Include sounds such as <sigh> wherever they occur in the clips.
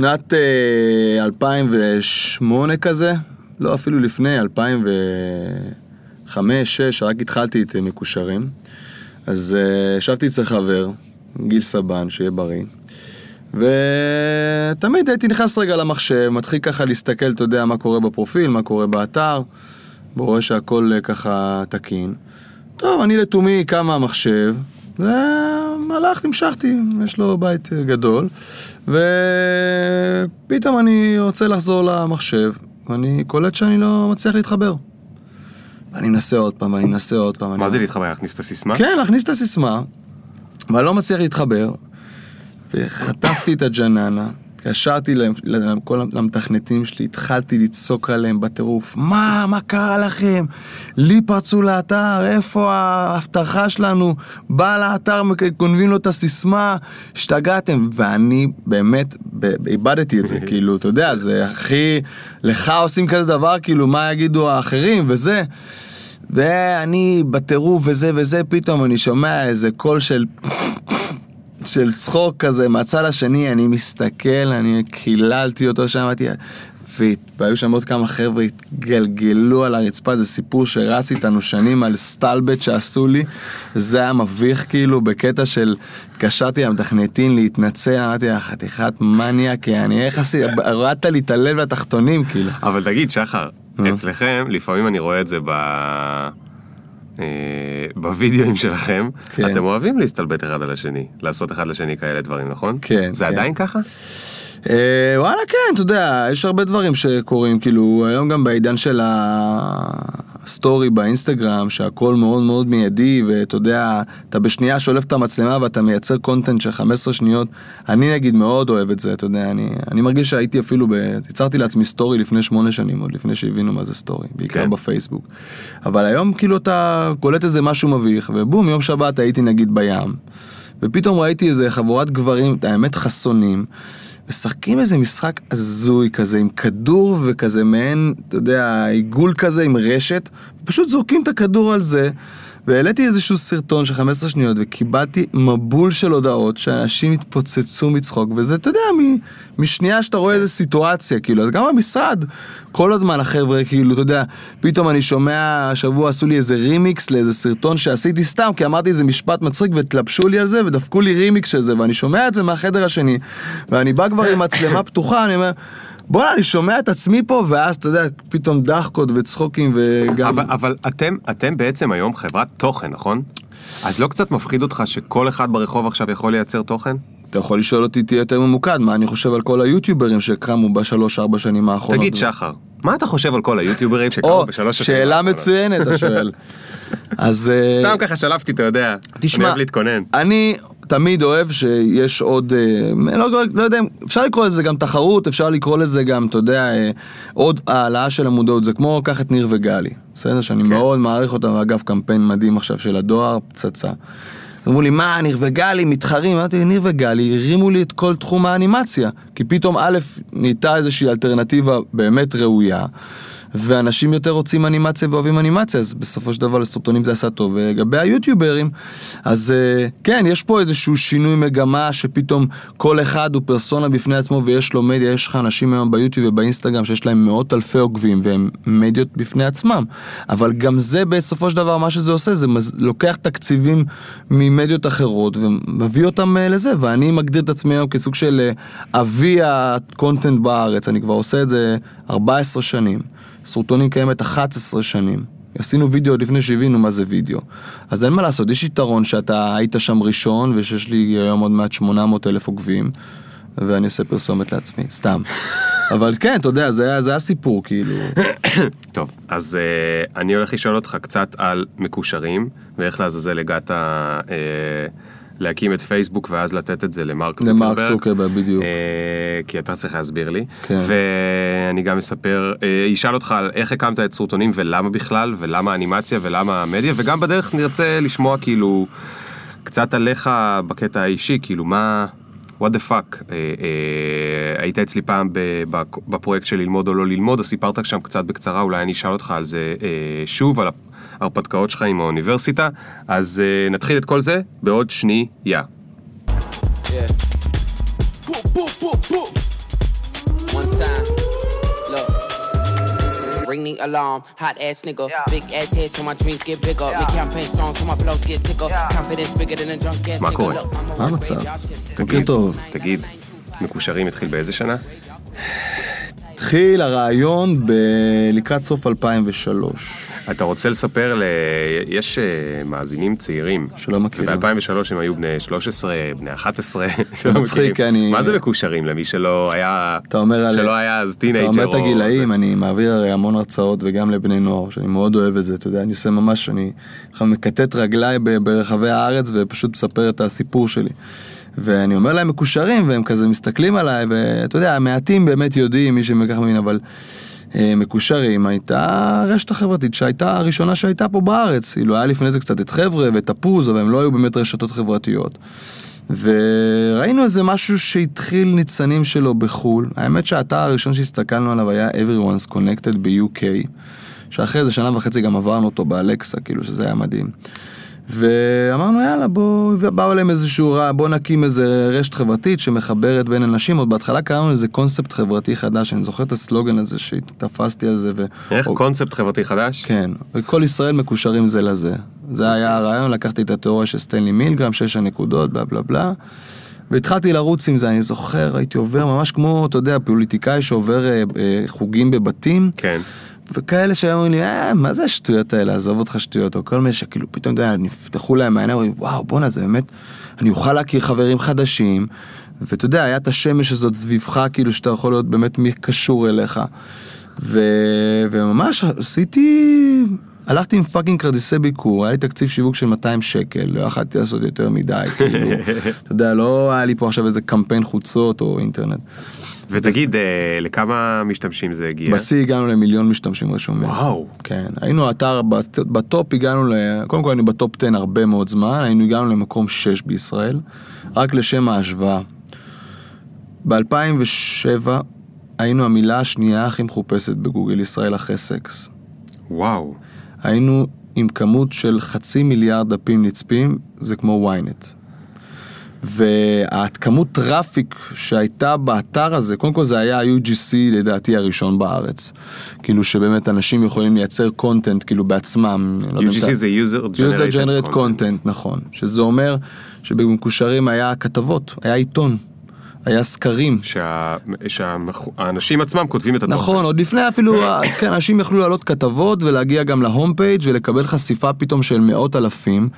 שנת אה, 2008 כזה, לא אפילו לפני, 2005-2006, רק התחלתי את אה, מקושרים. אז אה, ישבתי אצל חבר, גיל סבן, שיהיה בריא. ותמיד הייתי נכנס רגע למחשב, מתחיל ככה להסתכל, אתה יודע, מה קורה בפרופיל, מה קורה באתר, ורואה שהכל אה, ככה תקין. טוב, אני לתומי קם מהמחשב, והלכתי, המשכתי, יש לו בית אה, גדול, ופתאום אני רוצה לחזור למחשב, ואני קולט שאני לא מצליח להתחבר. ואני מנסה עוד פעם, ואני מנסה עוד פעם. מה אני... זה להתחבר? להכניס את הסיסמה? כן, להכניס את הסיסמה, ואני לא מצליח להתחבר, וחטפתי את הג'ננה, התקשרתי לכל המתכנתים שלי, התחלתי לצעוק עליהם בטירוף, מה, מה קרה לכם? לי פרצו לאתר, איפה ההבטחה שלנו? בא לאתר, גונבים לו את הסיסמה, השתגעתם. ואני באמת, איבדתי את זה, <laughs> כאילו, אתה יודע, זה הכי, לך עושים כזה דבר, כאילו, מה יגידו האחרים, וזה. ואני בטירוף וזה וזה, פתאום אני שומע איזה קול של... של צחוק כזה מהצד השני, אני מסתכל, אני קיללתי אותו שם, אמרתי... והיו שם עוד כמה חבר'ה התגלגלו על הרצפה, זה סיפור שרץ איתנו שנים על סטלבט שעשו לי, וזה היה מביך כאילו בקטע של התקשרתי למתכנתים להתנצל, אמרתי לה חתיכת מניאק, אני איך עשית, הורדת לי את הלב לתחתונים כאילו. אבל תגיד, שחר. אצלכם, לפעמים אני רואה את זה ב... אה, בווידאוים שלכם, כן. אתם אוהבים להסתלבט אחד על השני, לעשות אחד לשני כאלה דברים, נכון? כן, זה כן. עדיין ככה? אה, וואלה כן, אתה יודע, יש הרבה דברים שקורים, כאילו, היום גם בעידן של הסטורי באינסטגרם, שהכל מאוד מאוד מיידי, ואתה יודע, אתה בשנייה שולף את המצלמה ואתה מייצר content של 15 שניות. אני נגיד מאוד אוהב את זה, אתה יודע, אני, אני מרגיש שהייתי אפילו, ב... יצרתי לעצמי סטורי לפני שמונה שנים, עוד לפני שהבינו מה זה סטורי, בעיקר כן. בפייסבוק. אבל היום כאילו אתה קולט איזה משהו מביך, ובום, יום שבת הייתי נגיד בים, ופתאום ראיתי איזה חבורת גברים, האמת חסונים. משחקים איזה משחק הזוי כזה עם כדור וכזה מעין, אתה יודע, עיגול כזה עם רשת, פשוט זורקים את הכדור על זה. והעליתי איזשהו סרטון של 15 שניות וקיבלתי מבול של הודעות שאנשים התפוצצו מצחוק וזה, אתה יודע, מ, משנייה שאתה רואה איזה סיטואציה, כאילו, אז גם במשרד, כל הזמן החבר'ה, כאילו, אתה יודע, פתאום אני שומע, השבוע עשו לי איזה רימיקס לאיזה סרטון שעשיתי סתם, כי אמרתי איזה משפט מצחיק והתלבשו לי על זה ודפקו לי רימיקס של זה, ואני שומע את זה מהחדר השני, ואני בא כבר עם מצלמה פתוחה, אני אומר... בוא'נה, אני שומע את עצמי פה, ואז, אתה יודע, פתאום דחקות וצחוקים, וגם... אבל, אבל אתם, אתם בעצם היום חברת תוכן, נכון? אז לא קצת מפחיד אותך שכל אחד ברחוב עכשיו יכול לייצר תוכן? אתה יכול לשאול אותי, תהיה יותר ממוקד, מה אני חושב על כל היוטיוברים שקמו בשלוש-ארבע שנים האחרונות. תגיד, שחר, מה אתה חושב על כל היוטיוברים שקרו או, בשלוש שאלה האחרונות? מצוינת, אתה שואל. <laughs> אז... אה, סתם ככה שלפתי, אתה יודע. תשמע, אני אוהב להתכונן. אני תמיד אוהב שיש עוד, אה, לא, לא יודע, אפשר לקרוא לזה גם תחרות, אפשר לקרוא לזה גם, אתה יודע, אה, עוד העלאה של המודעות, זה כמו קח את ניר וגלי, בסדר? שאני כן. מאוד מעריך אותם, אגב, קמפיין מדהים עכשיו של הדואר, פצצה. אמרו לי, מה, ניר וגלי מתחרים? אמרתי, ניר וגלי הרימו לי את כל תחום האנימציה. כי פתאום, א', נהייתה איזושהי אלטרנטיבה באמת ראויה, ואנשים יותר רוצים אנימציה ואוהבים אנימציה, אז בסופו של דבר לסרטונים זה עשה טוב. ולגבי היוטיוברים, אז אה, כן, יש פה איזשהו שינוי מגמה שפתאום כל אחד הוא פרסונה בפני עצמו ויש לו מדיה, יש לך אנשים היום ביוטיוב ובאינסטגרם שיש להם מאות אלפי עוקבים והם מדיות בפני עצמם. אבל גם זה בסופו של דבר, מה שזה עושה, זה מז- לוקח תקציבים ממדיות אחרות ומביא אותם אה, לזה, ואני מגדיר את עצמי היום כסוג של אה, אבי הקונטנט בארץ, אני כבר עושה את זה 14 שנים. סרטונים קיימת 11 שנים. עשינו וידאו עוד לפני שהבינו מה זה וידאו. אז אין מה לעשות, יש יתרון שאתה היית שם ראשון, ושיש לי היום עוד מעט 800 אלף עוקבים, ואני עושה פרסומת לעצמי, סתם. <laughs> אבל כן, אתה יודע, זה, היה- זה הסיפור, כאילו. <coughs> טוב, אז uh, אני הולך לשאול אותך קצת על מקושרים, ואיך לעזאזל הגעת uh, להקים את פייסבוק ואז לתת את זה למרק צוקרברג. למרק צוקרברג, בדיוק. Uh, כי אתה צריך להסביר לי. כן. ואני גם אספר, uh, אשאל אותך על איך הקמת את סרטונים ולמה בכלל, ולמה האנימציה ולמה המדיה, וגם בדרך נרצה לשמוע כאילו קצת עליך בקטע האישי, כאילו מה... what the fuck, אה, אה, היית אצלי פעם בפרויקט של ללמוד או לא ללמוד, אז סיפרת שם קצת בקצרה, אולי אני אשאל אותך על זה אה, שוב, על ההרפתקאות שלך עם האוניברסיטה, אז uh, נתחיל את כל זה בעוד שנייה. ring the alarm. Hot ass nigga, yeah. big ass head, so my dreams get bigger. Yeah. Make campaign strong, so my flows get sicker. Yeah. Confidence bigger than a drunk ass. מה קורה? מה המצב? תגיד, תגיד, מקושרים התחיל באיזה שנה? התחיל הרעיון ב... לקראת סוף 2003. אתה רוצה לספר ל... יש אה, מאזינים צעירים. שלא מכירים. ב-2003 הם היו בני 13, בני 11, שלא מצחיק, מכירים. אני- מה זה מקושרים למי שלא היה... אתה אומר על... שלא היה אז אתה teenager. אומר את או- הגילאים, אני מעביר הרי המון הרצאות וגם לבני נוער, שאני מאוד אוהב את זה, אתה יודע, אני עושה ממש, אני מקטט רגליי ברחבי הארץ ופשוט מספר את הסיפור שלי. ואני אומר להם מקושרים, והם כזה מסתכלים עליי, ואתה יודע, מעטים באמת יודעים, מי שככה מבין, אבל אה, מקושרים הייתה הרשת החברתית שהייתה הראשונה שהייתה פה בארץ. כאילו, היה לפני זה קצת את חבר'ה ואת הפוז, אבל הם לא היו באמת רשתות חברתיות. וראינו איזה משהו שהתחיל ניצנים שלו בחו"ל. האמת שהאתר הראשון שהסתכלנו עליו היה Everyone's Connected ב-UK, שאחרי איזה שנה וחצי גם עברנו אותו באלקסה, כאילו שזה היה מדהים. ואמרנו יאללה בוא, באו אליהם איזשהו רע, בוא נקים איזה רשת חברתית שמחברת בין אנשים, עוד בהתחלה קראנו לזה קונספט חברתי חדש, אני זוכר את הסלוגן הזה שתפסתי על זה. ו... איך או- קונספט חברתי חדש? כן, וכל ישראל מקושרים זה לזה. זה היה הרעיון, לקחתי את התיאוריה של סטנלי מילגרם, שש הנקודות, בלה בלה בלה. והתחלתי לרוץ עם זה, אני זוכר, הייתי עובר ממש כמו, אתה יודע, פוליטיקאי שעובר אה, אה, חוגים בבתים, כן. וכאלה שהיו אומרים לי, אה, מה זה השטויות האלה, עזוב אותך שטויות, או כל מיני שכאילו פתאום, אתה יודע, נפתחו להם העיניים, אומרים, וואו, בואנה, זה באמת, אני אוכל להכיר חברים חדשים, ואתה יודע, היה את השמש הזאת סביבך, כאילו שאתה יכול לראות באמת מי קשור אליך. ו... וממש עשיתי, הלכתי עם fucking כרטיסי ביקור, היה לי תקציב שיווק של 200 שקל, לא יכלתי לעשות יותר מדי, כאילו, <laughs> אתה יודע, לא היה לי פה עכשיו איזה קמפיין חוצות או אינטרנט. ותגיד, אה, לכמה משתמשים זה הגיע? בשיא הגענו למיליון משתמשים רשומים. וואו. כן, היינו אתר, בט- ב top הגענו ל... קודם כל היינו ב top 10 הרבה מאוד זמן, היינו הגענו למקום 6 בישראל, רק לשם ההשוואה. ב-2007 היינו המילה השנייה הכי מחופשת בגוגל ישראל אחרי סקס. וואו. היינו עם כמות של חצי מיליארד דפים נצפים, זה כמו ynet. והכמות traffic שהייתה באתר הזה, קודם כל זה היה ה-UGC לדעתי הראשון בארץ. כאילו שבאמת אנשים יכולים לייצר content כאילו בעצמם. לא UGC אתה- זה user user generated generate content, נכון. שזה אומר שבמקושרים היה כתבות, היה עיתון, היה סקרים. שה- שהאנשים עצמם כותבים את התוכן. נכון, עוד לפני אפילו, <coughs> כן, אנשים יכלו להעלות כתבות ולהגיע גם ל home page ולקבל חשיפה פתאום של מאות אלפים,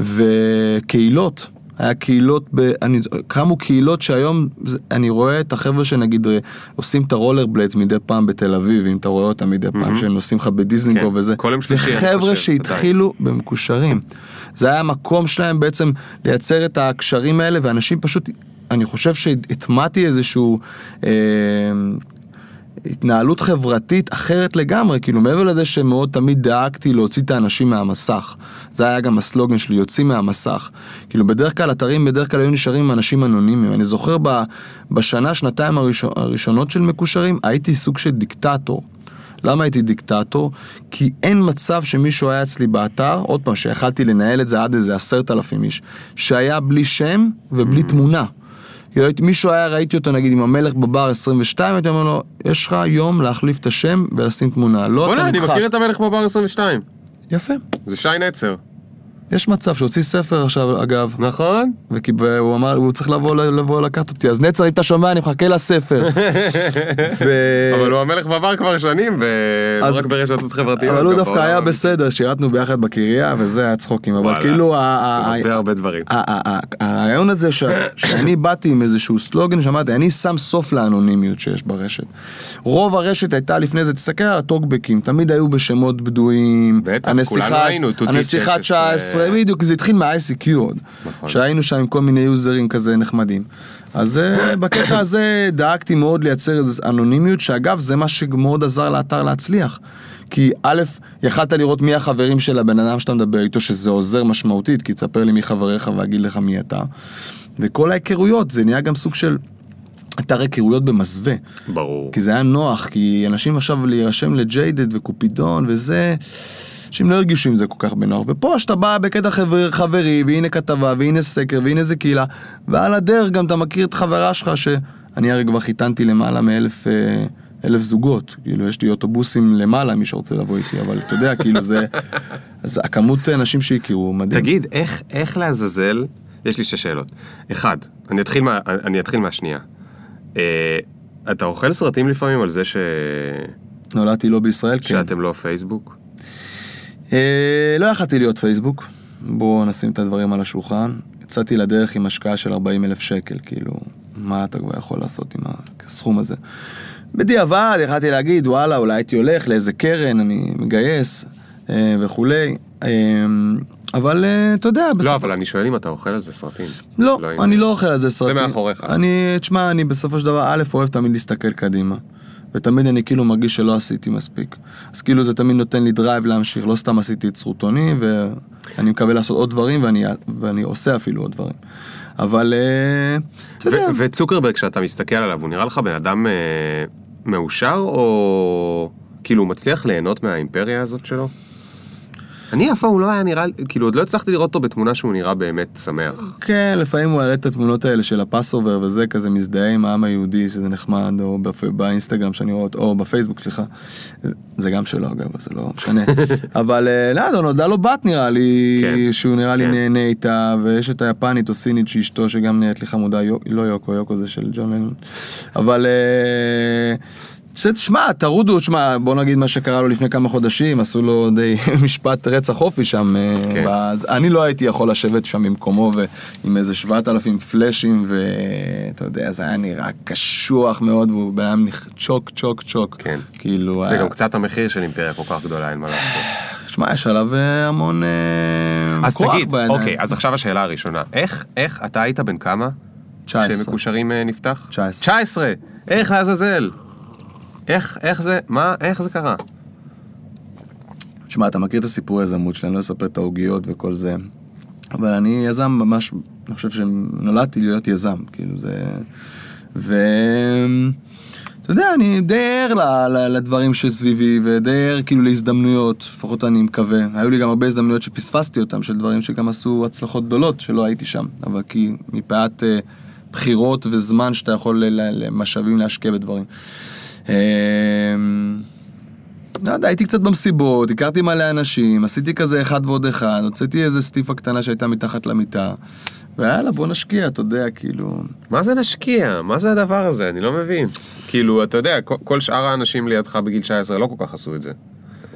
וקהילות. היה קהילות, ב, אני, קמו קהילות שהיום אני רואה את החבר'ה שנגיד אה, עושים את הרולר בליידס מדי פעם בתל אביב, אם אתה רואה אותם מדי פעם שהם נוסעים לך בדיזנגוף כן, וזה, זה חבר'ה שהתחילו במקושרים. זה היה המקום שלהם בעצם לייצר את הקשרים האלה, ואנשים פשוט, אני חושב שהטמעתי איזשהו... אה, התנהלות חברתית אחרת לגמרי, כאילו מעבר לזה שמאוד תמיד דאגתי להוציא את האנשים מהמסך. זה היה גם הסלוגן שלי, יוצאים מהמסך. כאילו בדרך כלל אתרים בדרך כלל היו נשארים עם אנשים אנונימיים. אני זוכר ב, בשנה, שנתיים הראשון, הראשונות של מקושרים, הייתי סוג של דיקטטור. למה הייתי דיקטטור? כי אין מצב שמישהו היה אצלי באתר, עוד פעם, שיכלתי לנהל את זה עד איזה עשרת אלפים איש, שהיה בלי שם ובלי תמונה. כאילו, מישהו היה, ראיתי אותו נגיד עם המלך בבר 22, הייתי אומר לו, יש לך יום להחליף את השם ולשים תמונה. לא בוא'נה, אתה אני נמחק. מכיר את המלך בבר 22. יפה. זה שי נצר. יש מצב שהוציא ספר עכשיו, אגב, נכון? והוא אמר, הוא צריך לבוא, לבוא לקחת אותי, אז נצר, אם אתה שומע, אני מחכה לספר. <laughs> ו... אבל הוא המלך בבר כבר שנים, ולא אז- רק ברשתות חברתיות. אבל הוא דווקא היה. בסדר, שירתנו ביחד בקריה, וזה היה צחוקים, אבל. כאילו, זה מסביר הרבה דברים. הרעיון הזה ש- שאני באתי עם איזשהו סלוגן שאמרתי, אני שם סוף לאנונימיות שיש ברשת. רוב הרשת הייתה לפני זה, תסתכל על הטוקבקים, תמיד היו בשמות בדויים, בטח, כולנו היינו, הנסיכה 16. 19, בדיוק, זה התחיל מה-ICQ עוד, נכון. שהיינו שם עם כל מיני יוזרים כזה נחמדים. אז בקטע הזה דאגתי מאוד לייצר איזו אנונימיות, שאגב, זה מה שמאוד עזר לאתר להצליח. כי א', יכלת לראות מי החברים של הבן אדם שאתה מדבר איתו, שזה עוזר משמעותית, כי תספר לי מי חבריך ואגיד לך מי אתה. וכל ההיכרויות, זה נהיה גם סוג של אתר היכרויות במסווה. ברור. כי זה היה נוח, כי אנשים עכשיו להירשם לג'יידד וקופידון וזה, אנשים לא הרגישו עם זה כל כך בנוח. ופה שאתה בא בקטע חבר, חברי, והנה כתבה, והנה סקר, והנה איזה קהילה, ועל הדרך גם אתה מכיר את חברה שלך, שאני הרי כבר חיתנתי למעלה מאלף... אה, אלף זוגות, כאילו יש לי אוטובוסים למעלה, מי שרוצה לבוא איתי, אבל אתה יודע, כאילו זה, אז הכמות אנשים שהכירו, מדהים. תגיד, איך, איך לעזאזל, יש לי שש שאלות. אחד, אני אתחיל, מה, אני אתחיל מהשנייה. אה, אתה אוכל סרטים לפעמים על זה ש... נולדתי לא בישראל, כן. שאתם לא פייסבוק? אה, לא יכלתי להיות פייסבוק, בואו נשים את הדברים על השולחן. יצאתי לדרך עם השקעה של 40 אלף שקל, כאילו, מה אתה כבר יכול לעשות עם הסכום הזה? בדיעבד יכלתי להגיד, וואלה, אולי הייתי הולך לאיזה קרן, אני מגייס אה, וכולי, אבל אה, אתה יודע, בסוף... לא, אבל אני שואל אם אתה אוכל על זה סרטים. לא, אם- אני לא אוכל על זה סרטים. מאחוריך. אני, תשמע, אני בסופו של דבר, א', אוהב תמיד להסתכל קדימה. ותמיד אני כאילו מרגיש שלא עשיתי מספיק. אז כאילו זה תמיד נותן לי drive להמשיך, לא סתם עשיתי את סרוטונין, ואני מקווה לעשות עוד דברים, ואני, ואני עושה אפילו עוד דברים. אבל, אה, אתה יודע, וצוקרברג, כשאתה מסתכל עליו, הוא נראה לך בן אדם אה, מאושר, או כאילו הוא מצליח ליהנות מהאימפריה הזאת שלו? אני אף פעם לא היה נראה, כאילו עוד לא הצלחתי לראות אותו בתמונה שהוא נראה באמת שמח. כן, לפעמים הוא יעלה את התמונות האלה של הפסובר וזה, כזה מזדהה עם העם היהודי, שזה נחמד, או בפ... באינסטגרם שאני רואה אותו, או בפייסבוק, סליחה. זה גם שלו אגב, זה לא משנה. <laughs> אבל אה, לא, לא, נולדה לו בת נראה לי, כן, שהוא נראה לי כן. נהנה איתה, ויש את היפנית או סינית שאשתו, שגם נראית לי חמודה, יו... לא יוקו, יוקו זה של ג'ון לנון. אבל... אה, תשמע, טרודו, תשמע, בוא נגיד מה שקרה לו לפני כמה חודשים, עשו לו די <laughs> משפט רצח אופי שם. אה, כן. אז אני לא הייתי יכול לשבת שם במקומו ועם איזה 7,000 פלאשים, ואתה יודע, זה היה נראה קשוח מאוד, והוא בן אדם צ'וק, צ'וק, צ'וק. כן. כאילו, זה היה- גם קצת המחיר של אימפריה כל כך גדולה, אין מה לעשות. שמע, יש עליו אה, המון אה, אז כוח תגיד, בידיים. אוקיי, אז עכשיו השאלה הראשונה. איך, איך, אתה היית בן כמה? 19. שמקושרים אה, נפתח? 19. 19! איך לעזאזל? איך, איך זה, מה, איך זה קרה? שמע, אתה מכיר את הסיפור היזמות שלי, אני לא אספר את העוגיות וכל זה, אבל אני יזם ממש, אני חושב שנולדתי להיות יזם, כאילו זה... ו... אתה יודע, אני די ער לדברים שסביבי, ודי ער כאילו להזדמנויות, לפחות אני מקווה. היו לי גם הרבה הזדמנויות שפספסתי אותם, של דברים שגם עשו הצלחות גדולות שלא הייתי שם, אבל כי מפאת אה, בחירות וזמן שאתה יכול למשאבים להשקיע בדברים. אה, לא יודע, הייתי קצת במסיבות, הכרתי מלא אנשים, עשיתי כזה אחד ועוד אחד, הוצאתי איזה סטיפה קטנה שהייתה מתחת למיטה, ויאללה, בוא נשקיע, אתה יודע, כאילו... מה זה נשקיע? מה זה הדבר הזה? אני לא מבין. כאילו, אתה יודע, כל, שאר האנשים לידך בגיל 19 לא כל כך עשו את זה.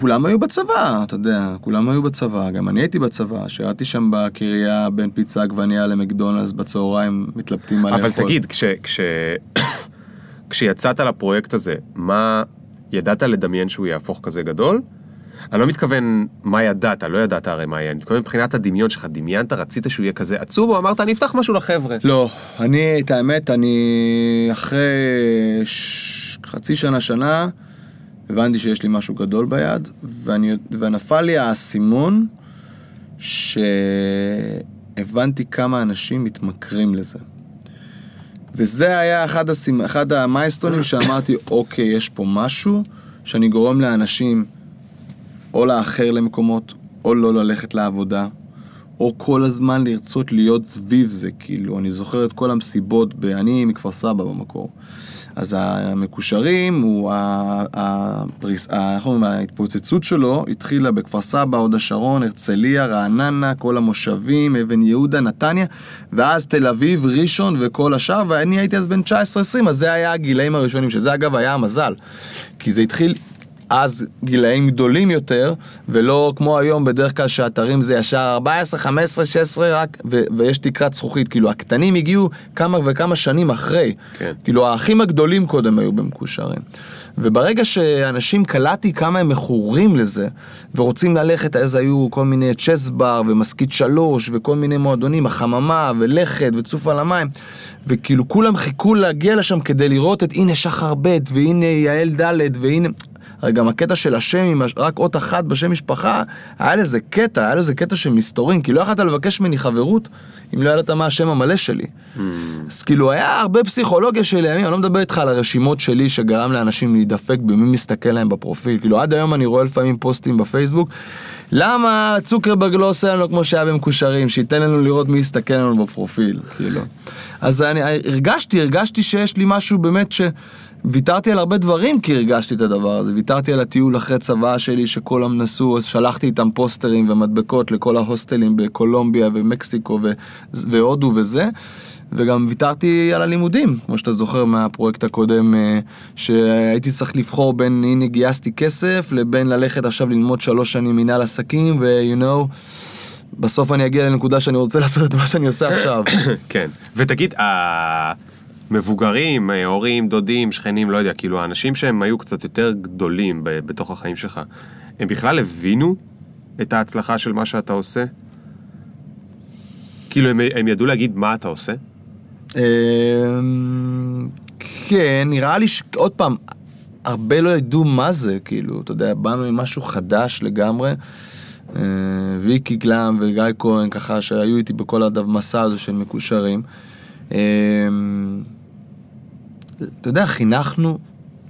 כולם היו בצבא, אתה יודע, כולם היו בצבא, גם אני הייתי בצבא, שירתי שם בקריה בין פיצה עגבנייה למקדונלדס בצהריים, מתלבטים מה אבל לאכול. תגיד, כש, כש, כשיצאת לפרויקט הזה, מה, ידעת לדמיין שהוא יהפוך כזה גדול? אני לא מתכוון מה ידעת, לא ידעת הרי מה יהיה, אני מתכוון מבחינת הדמיון שלך, דמיינת, רצית שהוא יהיה כזה עצוב, או אמרת, אני אפתח משהו לחבר'ה. לא, אני, את האמת, אני אחרי ש... חצי שנה, שנה, הבנתי שיש לי משהו גדול ביד, ואני, ונפל לי האסימון שהבנתי כמה אנשים מתמכרים לזה. וזה היה אחד, הסימ... אחד המייסטונים שאמרתי, אוקיי, יש פה משהו שאני גורם לאנשים או לאחר למקומות, או לא ללכת לעבודה, או כל הזמן לרצות להיות סביב זה, כאילו, אני זוכר את כל המסיבות, ב... אני מכפר סבא במקור. אז המקושרים, הוא, הפריס, ההתפוצצות שלו התחילה בכפר סבא, הוד השרון, הרצליה, רעננה, כל המושבים, אבן יהודה, נתניה, ואז תל אביב, ראשון וכל השאר, ואני הייתי אז בן 19-20, אז זה היה הגילאים הראשונים, שזה אגב היה המזל. כי זה התחיל אז גילאים גדולים יותר, ולא כמו היום בדרך כלל שאתרים זה ישר 14, 15, 16 רק, ו- ויש תקרת זכוכית, כאילו הקטנים הגיעו כמה וכמה שנים אחרי. כן. כאילו האחים הגדולים קודם היו במקושרים. וברגע שאנשים קלטתי כמה הם מכורים לזה, ורוצים ללכת, אז היו כל מיני צ'ס בר ומשכית שלוש, וכל מיני מועדונים, החממה, ולכת, וצוף על המים, וכאילו כולם חיכו להגיע לשם כדי לראות את הנה שחר ב' והנה יעל ד' והנה... הרי גם הקטע של השם עם רק אות אחת בשם משפחה, היה לזה קטע, היה לזה קטע של מסתורין, כי לא יכולת לבקש ממני חברות אם לא ידעת מה השם המלא שלי. אז כאילו היה הרבה פסיכולוגיה של ימים, אני לא מדבר איתך על הרשימות שלי שגרם לאנשים להידפק במי מסתכל להם בפרופיל, כאילו עד היום אני רואה לפעמים פוסטים בפייסבוק, למה צוקרברג לא עושה לנו כמו שהיה במקושרים, שייתן לנו לראות מי יסתכל לנו בפרופיל, כאילו. אז אני הרגשתי, הרגשתי שיש לי משהו באמת ש... ויתרתי על הרבה דברים כי הרגשתי את הדבר הזה. ויתרתי על הטיול אחרי צבא שלי שכולם נסעו, אז שלחתי איתם פוסטרים ומדבקות לכל ההוסטלים בקולומביה ומקסיקו ו- והודו וזה. וגם ויתרתי על הלימודים, כמו שאתה זוכר מהפרויקט הקודם, אה, שהייתי צריך לבחור בין הנה גייסתי כסף לבין ללכת עכשיו ללמוד שלוש שנים מנהל עסקים, ו- you know, בסוף אני אגיע לנקודה שאני רוצה לעשות את מה שאני עושה עכשיו. <coughs> כן. ותגיד, המבוגרים, אה, הורים, דודים, שכנים, לא יודע, כאילו האנשים שהם היו קצת יותר גדולים ב- בתוך החיים שלך, הם בכלל הבינו את ההצלחה של מה שאתה עושה? כאילו הם, הם ידעו להגיד מה אתה עושה? אמ, כן, נראה לי ש... עוד פעם, הרבה לא ידעו מה זה, כאילו, אתה יודע, באנו עם משהו חדש לגמרי. אה, ויקי גלאם וגיא כהן, ככה, שהיו איתי בכל המסע הזה של מקושרים. אתה יודע, חינכנו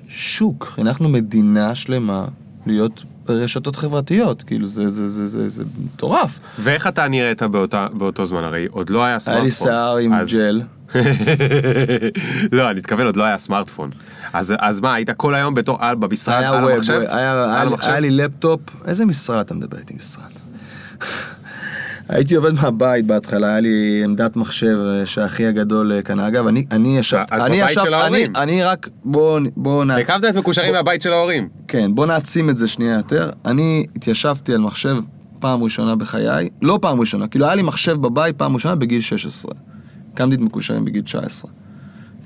שוק, חינכנו מדינה שלמה להיות ברשתות חברתיות, כאילו, זה, זה, זה, זה, זה מטורף. ואיך אתה נראית באותה, באותו זמן? הרי עוד לא היה סמארטפון. היה לי שיער עם אז- ג'ל. <laughs> לא, אני מתכוון, עוד לא היה סמארטפון. אז, אז מה, היית כל היום בתור, על, במשרד, היה על המחשב? היה, היה, היה? היה לי לפטופ, איזה משרד אתה מדבר איתי משרד? הייתי עובד מהבית בהתחלה, היה לי עמדת מחשב אה, שהאחי הגדול אה, קנה. אגב, אני, אני ישבתי, אז אני בבית ישב, של אני, ההורים. אני רק, בוא, בוא נעצ... הקמת את מקושרים מהבית של ההורים. כן, בוא נעצים את זה שנייה יותר. אני התיישבתי על מחשב פעם ראשונה בחיי, לא פעם ראשונה, כאילו היה לי מחשב בבית פעם ראשונה בגיל 16. הקמתי את מקושרים בגיל 19.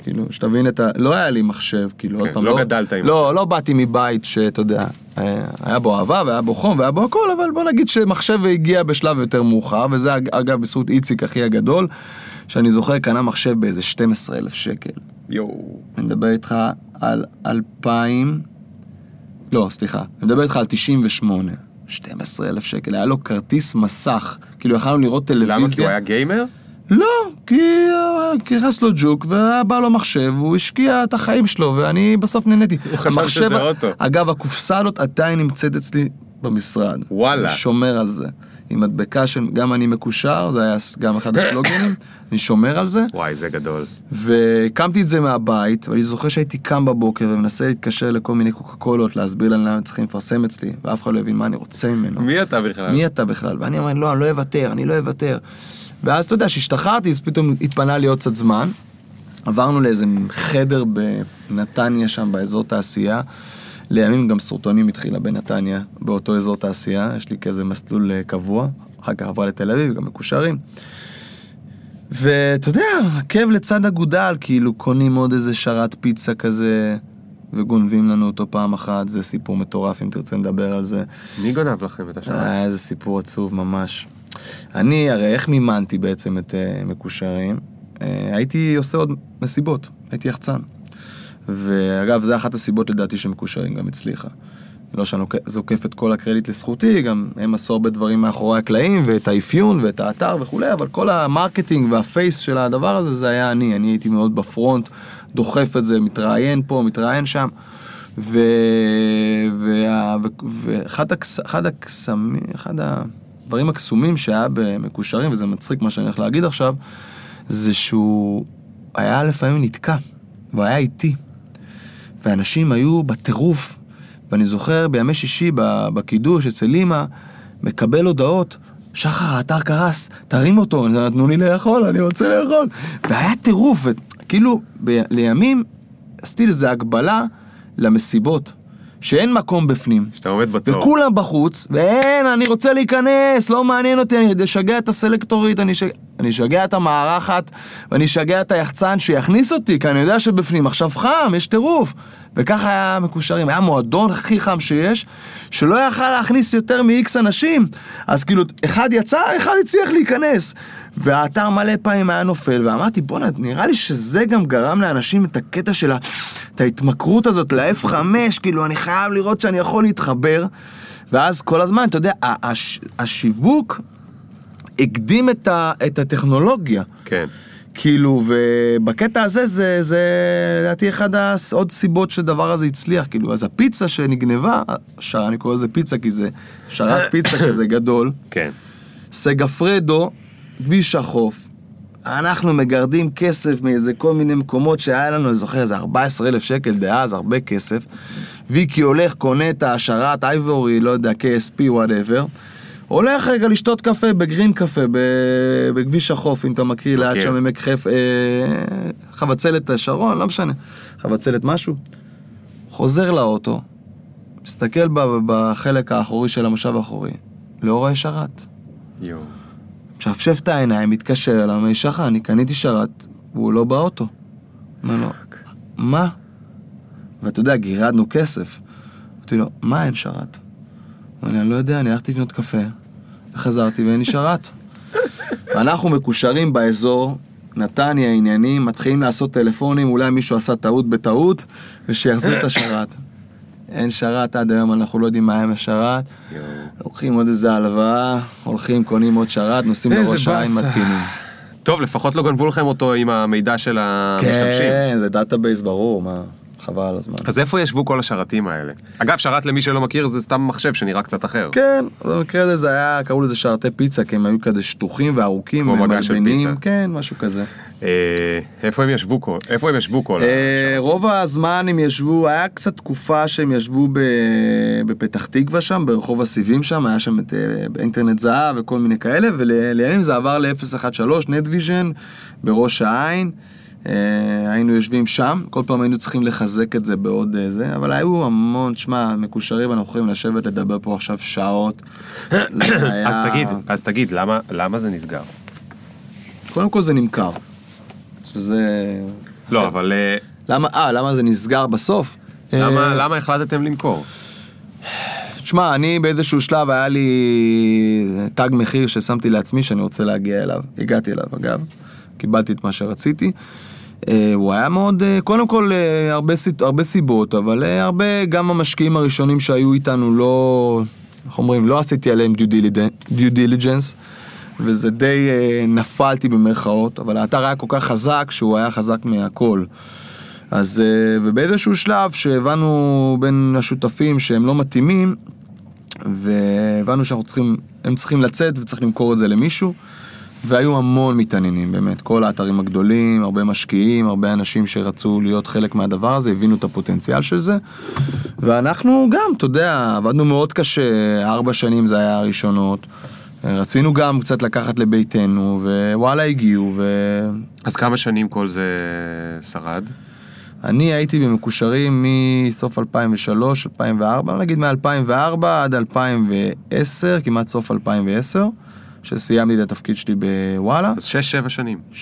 כאילו, שתבין את ה... לא היה לי מחשב, כאילו, עוד כן, פעם, לא גדלת עם לא, לא באתי מבית שאתה יודע, היה היה בו אהבה והיה בו חום והיה בו הכל, אבל בוא נגיד שמחשב הגיע בשלב יותר מאוחר, וזה אג- אגב בזכות איציק אחי הגדול, שאני זוכר קנה מחשב באיזה 12 אלף שקל. יואו. אני מדבר איתך על 2000, לא, סליחה, אני מדבר איתך על 98. 12 אלף שקל, היה לו כרטיס מסך, כאילו יכלנו לראות טלוויזיה. למה? כי הוא היה גיימר? לא, כי אה, נכנס לו ג'וק והיה בא לו מחשב, הוא השקיע את החיים שלו ואני בסוף נהניתי. הוא חשב שזה אוטו. אגב, הקופסה הזאת עדיין נמצאת אצלי במשרד. וואלה. אני שומר על זה. עם מדבקה של גם אני מקושר, זה היה גם אחד הסלוגנים, <coughs> אני שומר על זה. וואי, זה גדול. והקמתי את זה מהבית, ואני זוכר שהייתי קם בבוקר ומנסה להתקשר לכל מיני קוקה קולות, להסביר להם למה הם צריכים לפרסם אצלי, ואף אחד לא הבין מה אני רוצה ממנו. מי אתה בכלל? מי אתה בכלל? ואני אומר, לא, אני לא אוותר, אני לא אוותר. ואז אתה יודע, כשהשתחררתי, אז פתאום התפנה לי עוד קצת זמן. עברנו לאיזה חדר בנתניה שם, באזור תעשייה. לימים גם סרטונים התחילה בנתניה, באותו אזור תעשייה, יש לי כזה מסלול אה, קבוע, אחר כך עברה לתל אביב, גם מקושרים. ואתה יודע, עקב לצד אגודל, כאילו קונים עוד איזה שרת פיצה כזה, וגונבים לנו אותו פעם אחת, זה סיפור מטורף אם תרצה לדבר על זה. מי גונב לכם את השעה? היה איזה סיפור עצוב ממש. אני, הרי איך מימנתי בעצם את uh, מקושרים? Uh, הייתי עושה עוד מסיבות, הייתי יחצן. ואגב, זו אחת הסיבות לדעתי שמקושרים גם הצליחה. לא שאני זוקף את כל הקרדיט לזכותי, גם הם עשו הרבה דברים מאחורי הקלעים, ואת האפיון, ואת האתר וכולי, אבל כל ה marketing וה face של הדבר הזה, זה היה אני. אני הייתי מאוד ב front, דוחף את זה, מתראיין פה, מתראיין שם. ואחד הקס... אחד הקסמים, אחד הדברים הקסומים שהיה במקושרים, וזה מצחיק מה שאני הולך להגיד עכשיו, זה שהוא היה לפעמים נתקע, והוא היה איתי. ואנשים היו בטירוף, ואני זוכר בימי שישי בקידוש אצל אימא, מקבל הודעות, שחר, האתר קרס, תרים אותו, נתנו לי לאכול, אני רוצה לאכול. והיה טירוף, וכאילו, לימים עשיתי לזה הגבלה למסיבות, שאין מקום בפנים. שאתה עומד בתור. וכולם בחוץ, ואין, אני רוצה להיכנס, לא מעניין אותי, אני אשגע את הסלקטורית, אני אשגע, אני אשגע את המארחת, ואני אשגע את היחצן שיכניס אותי, כי אני יודע שבפנים עכשיו חם, יש טירוף. וככה היה מקושרים, היה מועדון הכי חם שיש, שלא יכל להכניס יותר מ-X אנשים. אז כאילו, אחד יצא, אחד הצליח להיכנס. והאתר מלא פעמים היה נופל, ואמרתי, בואנה, נראה לי שזה גם גרם לאנשים את הקטע של ה... את ההתמכרות הזאת ל-F5, כאילו, אני חייב לראות שאני יכול להתחבר. ואז כל הזמן, אתה יודע, הש- השיווק הקדים את, ה- את הטכנולוגיה. כן. כאילו, ובקטע הזה זה, זה לדעתי אחד העוד סיבות שהדבר הזה הצליח, כאילו, אז הפיצה שנגנבה, שר, אני קורא לזה פיצה כי זה שרת <coughs> פיצה כזה גדול, כן. סגפרדו, כביש החוף, אנחנו מגרדים כסף מאיזה כל מיני מקומות שהיה לנו, אני זוכר, איזה 14 אלף שקל דאז, הרבה כסף. ואיקי הולך, קונה את השרת, איבורי, לא יודע, KSP, whatever. הולך רגע לשתות קפה בגרין קפה, בכביש החוף, אם אתה מכיר, ליד מכמורת. שם עמק חפר, אה, חבצלת שרון, לא משנה, חבצלת משהו. חוזר לאוטו, מסתכל בחלק האחורי של המושב האחורי, לא רואה שרת. יואו. משפשף את העיניים, מתקשר אליו, אומר, שחר, אני קניתי שרת, והוא לא באוטו. אומר לו, מה? ואתה יודע, גירדנו כסף. אמרתי לו, מה אין שרת? אומר לי, אני לא יודע, אני הלכתי לקנות קפה, וחזרתי ואין לי שרת. <laughs> ואנחנו מקושרים באזור, נתניה עניינים, מתחילים לעשות טלפונים, אולי מישהו עשה טעות בטעות, ושיחזיר את השרת. אין שרת, עד היום אנחנו לא יודעים מה היה עם השרת. לוקחים עוד איזה הלוואה, הולכים, קונים עוד שרת, נוסעים לראש העין. מתקינים. טוב, לפחות לא גנבו לכם אותו עם המידע של המשתמשים. כן, זה database ברור, מה, חבל על הזמן. אז איפה ישבו כל השרתים האלה? אגב, שרת למי שלא מכיר זה סתם מחשב שנראה קצת אחר. כן, במקרה הזה זה היה, קראו לזה שרתי פיצה, כי הם היו כזה שטוחים וארוכים, כמו מגש של פיצה. כן, משהו כזה. אה, איפה הם ישבו כל... איפה הם ישבו כל אה? רוב הזמן הם ישבו, היה קצת תקופה שהם ישבו בפתח תקווה שם, ברחוב הסיבים שם, היה שם את אה, אינטרנט זהב וכל מיני כאלה, ולימים זה עבר ל-013, נטוויז'ן, בראש העין. אה, היינו יושבים שם, כל פעם היינו צריכים לחזק את זה בעוד אה, זה, אבל היו המון, שמע, מקושרים, אנחנו יכולים לשבת לדבר פה עכשיו שעות. <coughs> היה- אז תגיד, אז תגיד, למה- למה זה נסגר? קודם כל זה נמכר. שזה... לא, אבל אה, למה, אה, למה זה נסגר בסוף? למה למה החלטתם למכור? תשמע, אני באיזשהו שלב היה לי תג מחיר ששמתי לעצמי שאני רוצה להגיע אליו. הגעתי אליו, אגב. קיבלתי את מה שרציתי. אה, הוא היה מאוד, אה, קודם כל, אה, הרבה, הרבה סיבות, אבל הרבה, גם המשקיעים הראשונים שהיו איתנו לא, איך אומרים, לא עשיתי עליהם due diligence, וזה די נפלתי במרכאות, אבל האתר היה כל כך חזק שהוא היה חזק מהכל. אז, ובאיזשהו שלב שהבנו בין השותפים שהם לא מתאימים, והבנו שאנחנו צריכים, הם צריכים לצאת וצריך למכור את זה למישהו, והיו המון מתעניינים, באמת, כל האתרים הגדולים, הרבה משקיעים, הרבה אנשים שרצו להיות חלק מהדבר הזה, הבינו את הפוטנציאל של זה, ואנחנו גם, אתה יודע, עבדנו מאוד קשה, ארבע שנים זה היה הראשונות. רצינו גם קצת לקחת לביתנו, ווואלה הגיעו, ו... אז כמה שנים כל זה שרד? אני הייתי במקושרים מסוף 2003, 2004, נגיד מ-2004 עד 2010, כמעט סוף 2010, שסיימתי את התפקיד שלי בוואלה. אז שש, שבע שנים. 6-7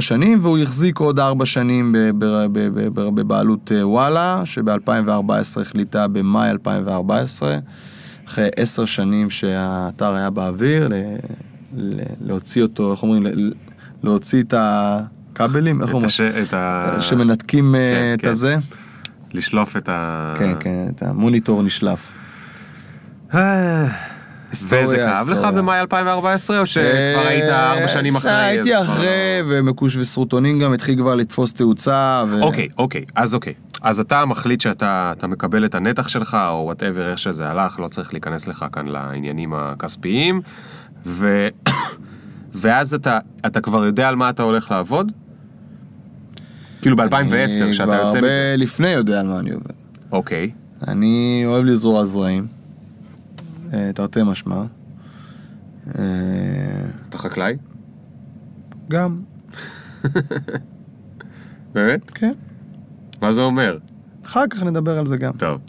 שנים, והוא החזיק עוד 4 שנים בבעלות אה, וואלה, שב-2014 החליטה במאי 2014, אחרי 10 שנים שהאתר היה באוויר, ל- ל- להוציא אותו, איך אומרים, ל- להוציא את הכבלים, איך אומרים? את ה... שמנתקים אה, כן, את כן. הזה. לשלוף את ה... כן, כן, את המוניטור נשלף. וזה כאב לך. במאי 2014, או שכבר אה, היית ארבע שנים אחרי? הייתי כבר- אחרי, ומקוש וסרוטונין גם התחיל כבר לתפוס תאוצה. אוקיי, אוקיי, אז אוקיי. אז אתה מחליט שאתה אתה מקבל את הנתח שלך, או וואטאבר, איך שזה הלך, לא צריך להיכנס לך כאן לעניינים הכספיים, ו... <coughs> ואז אתה, אתה כבר יודע על מה אתה הולך לעבוד? כאילו ב-2010, אני שאתה כבר יוצא הרבה מזה. לפני יודע על מה אני עובד. אוקיי. אני אוהב לזרוע זרעים, תרתי משמע. אה, אתה חקלאי? גם, <laughs> באמת? כן. מה זה אומר? אחר כך נדבר על זה גם. טוב.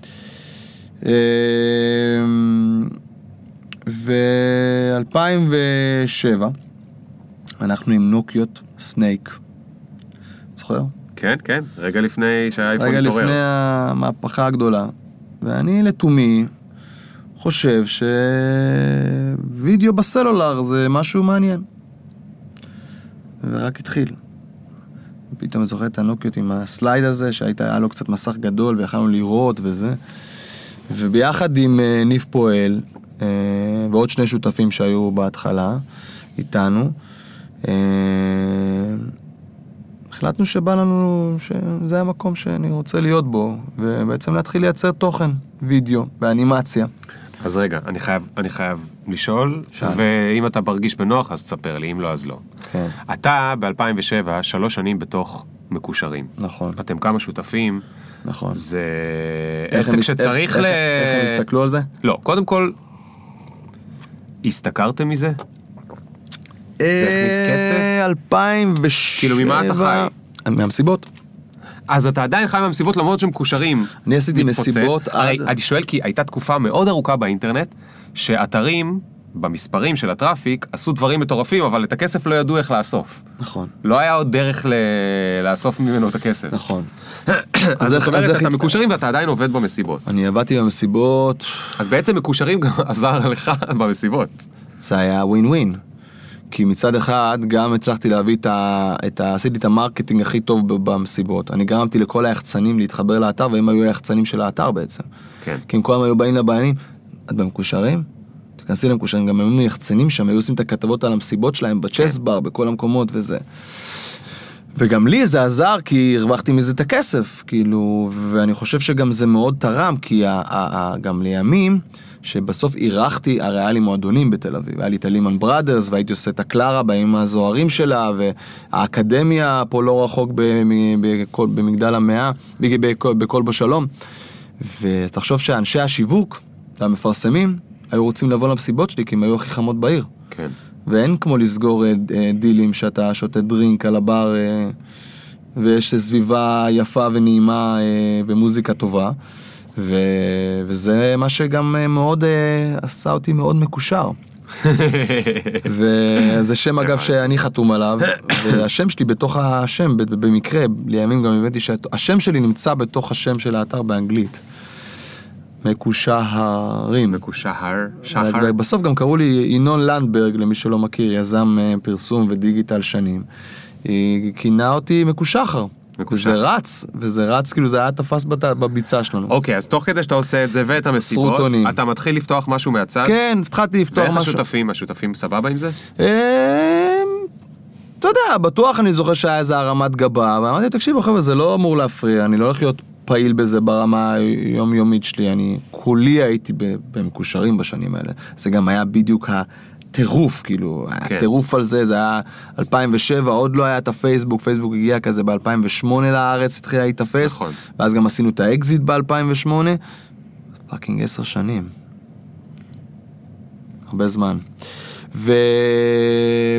ו-2007, אנחנו עם נוקיות סנייק. זוכר? כן, כן, רגע לפני שהאייפון רגע התעורר. לפני המהפכה הגדולה. ואני לתומי חושב שווידאו בסלולר זה משהו מעניין. ורק התחיל. פתאום אני זוכר את הנוקיות עם הסלייד הזה, שהיה לו קצת מסך גדול ויכלנו לראות וזה. וביחד עם אה, ניב פועל, אה, ועוד שני שותפים שהיו בהתחלה איתנו, אה, החלטנו שבא לנו, שזה המקום שאני רוצה להיות בו, ובעצם להתחיל לייצר תוכן, וידאו ואנימציה. אז רגע, אני חייב, אני חייב לשאול, שאל. ואם אתה מרגיש בנוח אז תספר לי, אם לא אז לא. כן. אתה ב-2007, שלוש שנים בתוך מקושרים. נכון, אתם כמה שותפים, נכון. זה הם עסק הס- שצריך איך- ל... איך איך הם הסתכלו על זה? לא, קודם כל, השתכרתם מזה? הכניס כסף? אה, 2007. כאילו, ממה אתה חי? מהמסיבות. אז אתה עדיין חי מהמסיבות למרות שהם מקושרים. אני עשיתי. מסיבות עד- אני שואל כי הייתה תקופה מאוד ארוכה באינטרנט, שאתרים, במספרים של ה traffic, עשו דברים מטורפים, אבל את הכסף לא ידעו איך לאסוף. נכון, לא היה עוד דרך ל... לאסוף ממנו את הכסף. נכון. <coughs> אז זאת אומרת, אתה מקושרים ואתה עדיין עובד במסיבות. אני עבדתי במסיבות, אז בעצם מקושרים גם <laughs> עזר לך במסיבות. זה היה ווין ווין. כי מצד אחד גם הצלחתי להביא את ה... את ה... עשיתי את ה marketing הכי טוב במסיבות. אני גרמתי לכל היחצנים להתחבר לאתר, והם היו היחצנים של האתר בעצם. כן. כי הם כל הזמן היו באים לבעלים, את במקושרים? תיכנסי למקושרים, גם היו יחצנים שם, היו עושים את הכתבות על המסיבות שלהם בצ'ס בר, בכל המקומות וזה. וגם לי זה עזר כי הרווחתי מזה את הכסף, כאילו, ואני חושב שגם זה מאוד תרם, כי ה, ה, ה, גם לימים, שבסוף אירחתי, הרי היה לי מועדונים בתל אביב, היה לי את הלימן בראדרס, והייתי עושה את הקלרה בימים הזוהרים שלה, והאקדמיה פה לא רחוק במגדל המאה, בכל- בכל בשלום. ותחשוב שאנשי השיווק והמפרסמים היו רוצים לבוא למסיבות שלי, כי הם היו הכי חמות בעיר. כן. ואין כמו לסגור אה, אה, דילים שאתה שותה דרינק על הבר אה, ויש סביבה יפה ונעימה ומוזיקה טובה. ו... וזה מה שגם אה, מאוד אה, עשה אותי מאוד מקושר. <laughs> וזה שם אגב שאני חתום עליו, והשם שלי בתוך השם, במקרה, לימים גם הבאתי שהשם שלי נמצא בתוך השם של האתר באנגלית. מקושרים. מקושר, שחר. בסוף גם קראו לי ינון לנדברג, למי שלא מכיר, יזם אה, פרסום ודיגיטל שנים. היא כינה אותי מקושחר. מקושחר. וזה רץ, וזה רץ, כאילו זה היה תפס בת- בביצה שלנו. אוקיי, אז תוך כדי שאתה עושה את זה ואת המסיבות. אתה מתחיל לפתוח משהו מהצד? כן, התחלתי לפתוח ואיך משהו. השותפים? השותפים סבבה עם זה? אמ, אתה יודע, בטוח אני זוכר שהיה איזה הרמת גבה, ואמרתי, תקשיבו חבר'ה, זה לא אמור להפריע, אני לא הולך להיות פעיל בזה ברמה היומיומית שלי, אני כולי הייתי במקושרים בשנים האלה. זה גם היה בדיוק הטירוף, כאילו, כן. היה טירוף על זה, זה היה 2007, עוד לא היה את הפייסבוק, פייסבוק הגיע כזה ב-2008 לארץ, התחילה להיתפס, נכון. ואז גם עשינו את האקזיט ב-2008, fucking עשר שנים. הרבה זמן. ו...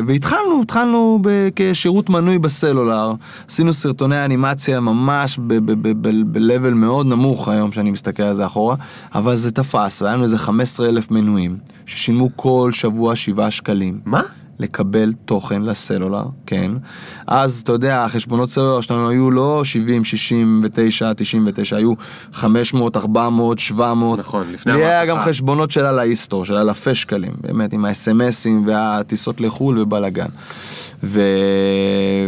והתחלנו, התחלנו ב... כשירות מנוי בסלולר, עשינו סרטוני אנימציה ממש ב-level מאוד נמוך היום שאני מסתכל על זה אחורה, אבל זה תפס, והיה לנו איזה 15 אלף מנויים, ששילמו כל שבוע 7 שקלים. מה? לקבל תוכן לסלולר, כן. אז אתה יודע, החשבונות סלולר שלנו היו לא 70, 69, 99, היו 500, 400, 700. נכון, לפני לי היה המהפכה. גם חשבונות של הלאיסטור, של אלפי שקלים, באמת, עם האס.אם.אסים והטיסות לחו"ל ובלאגן. ו...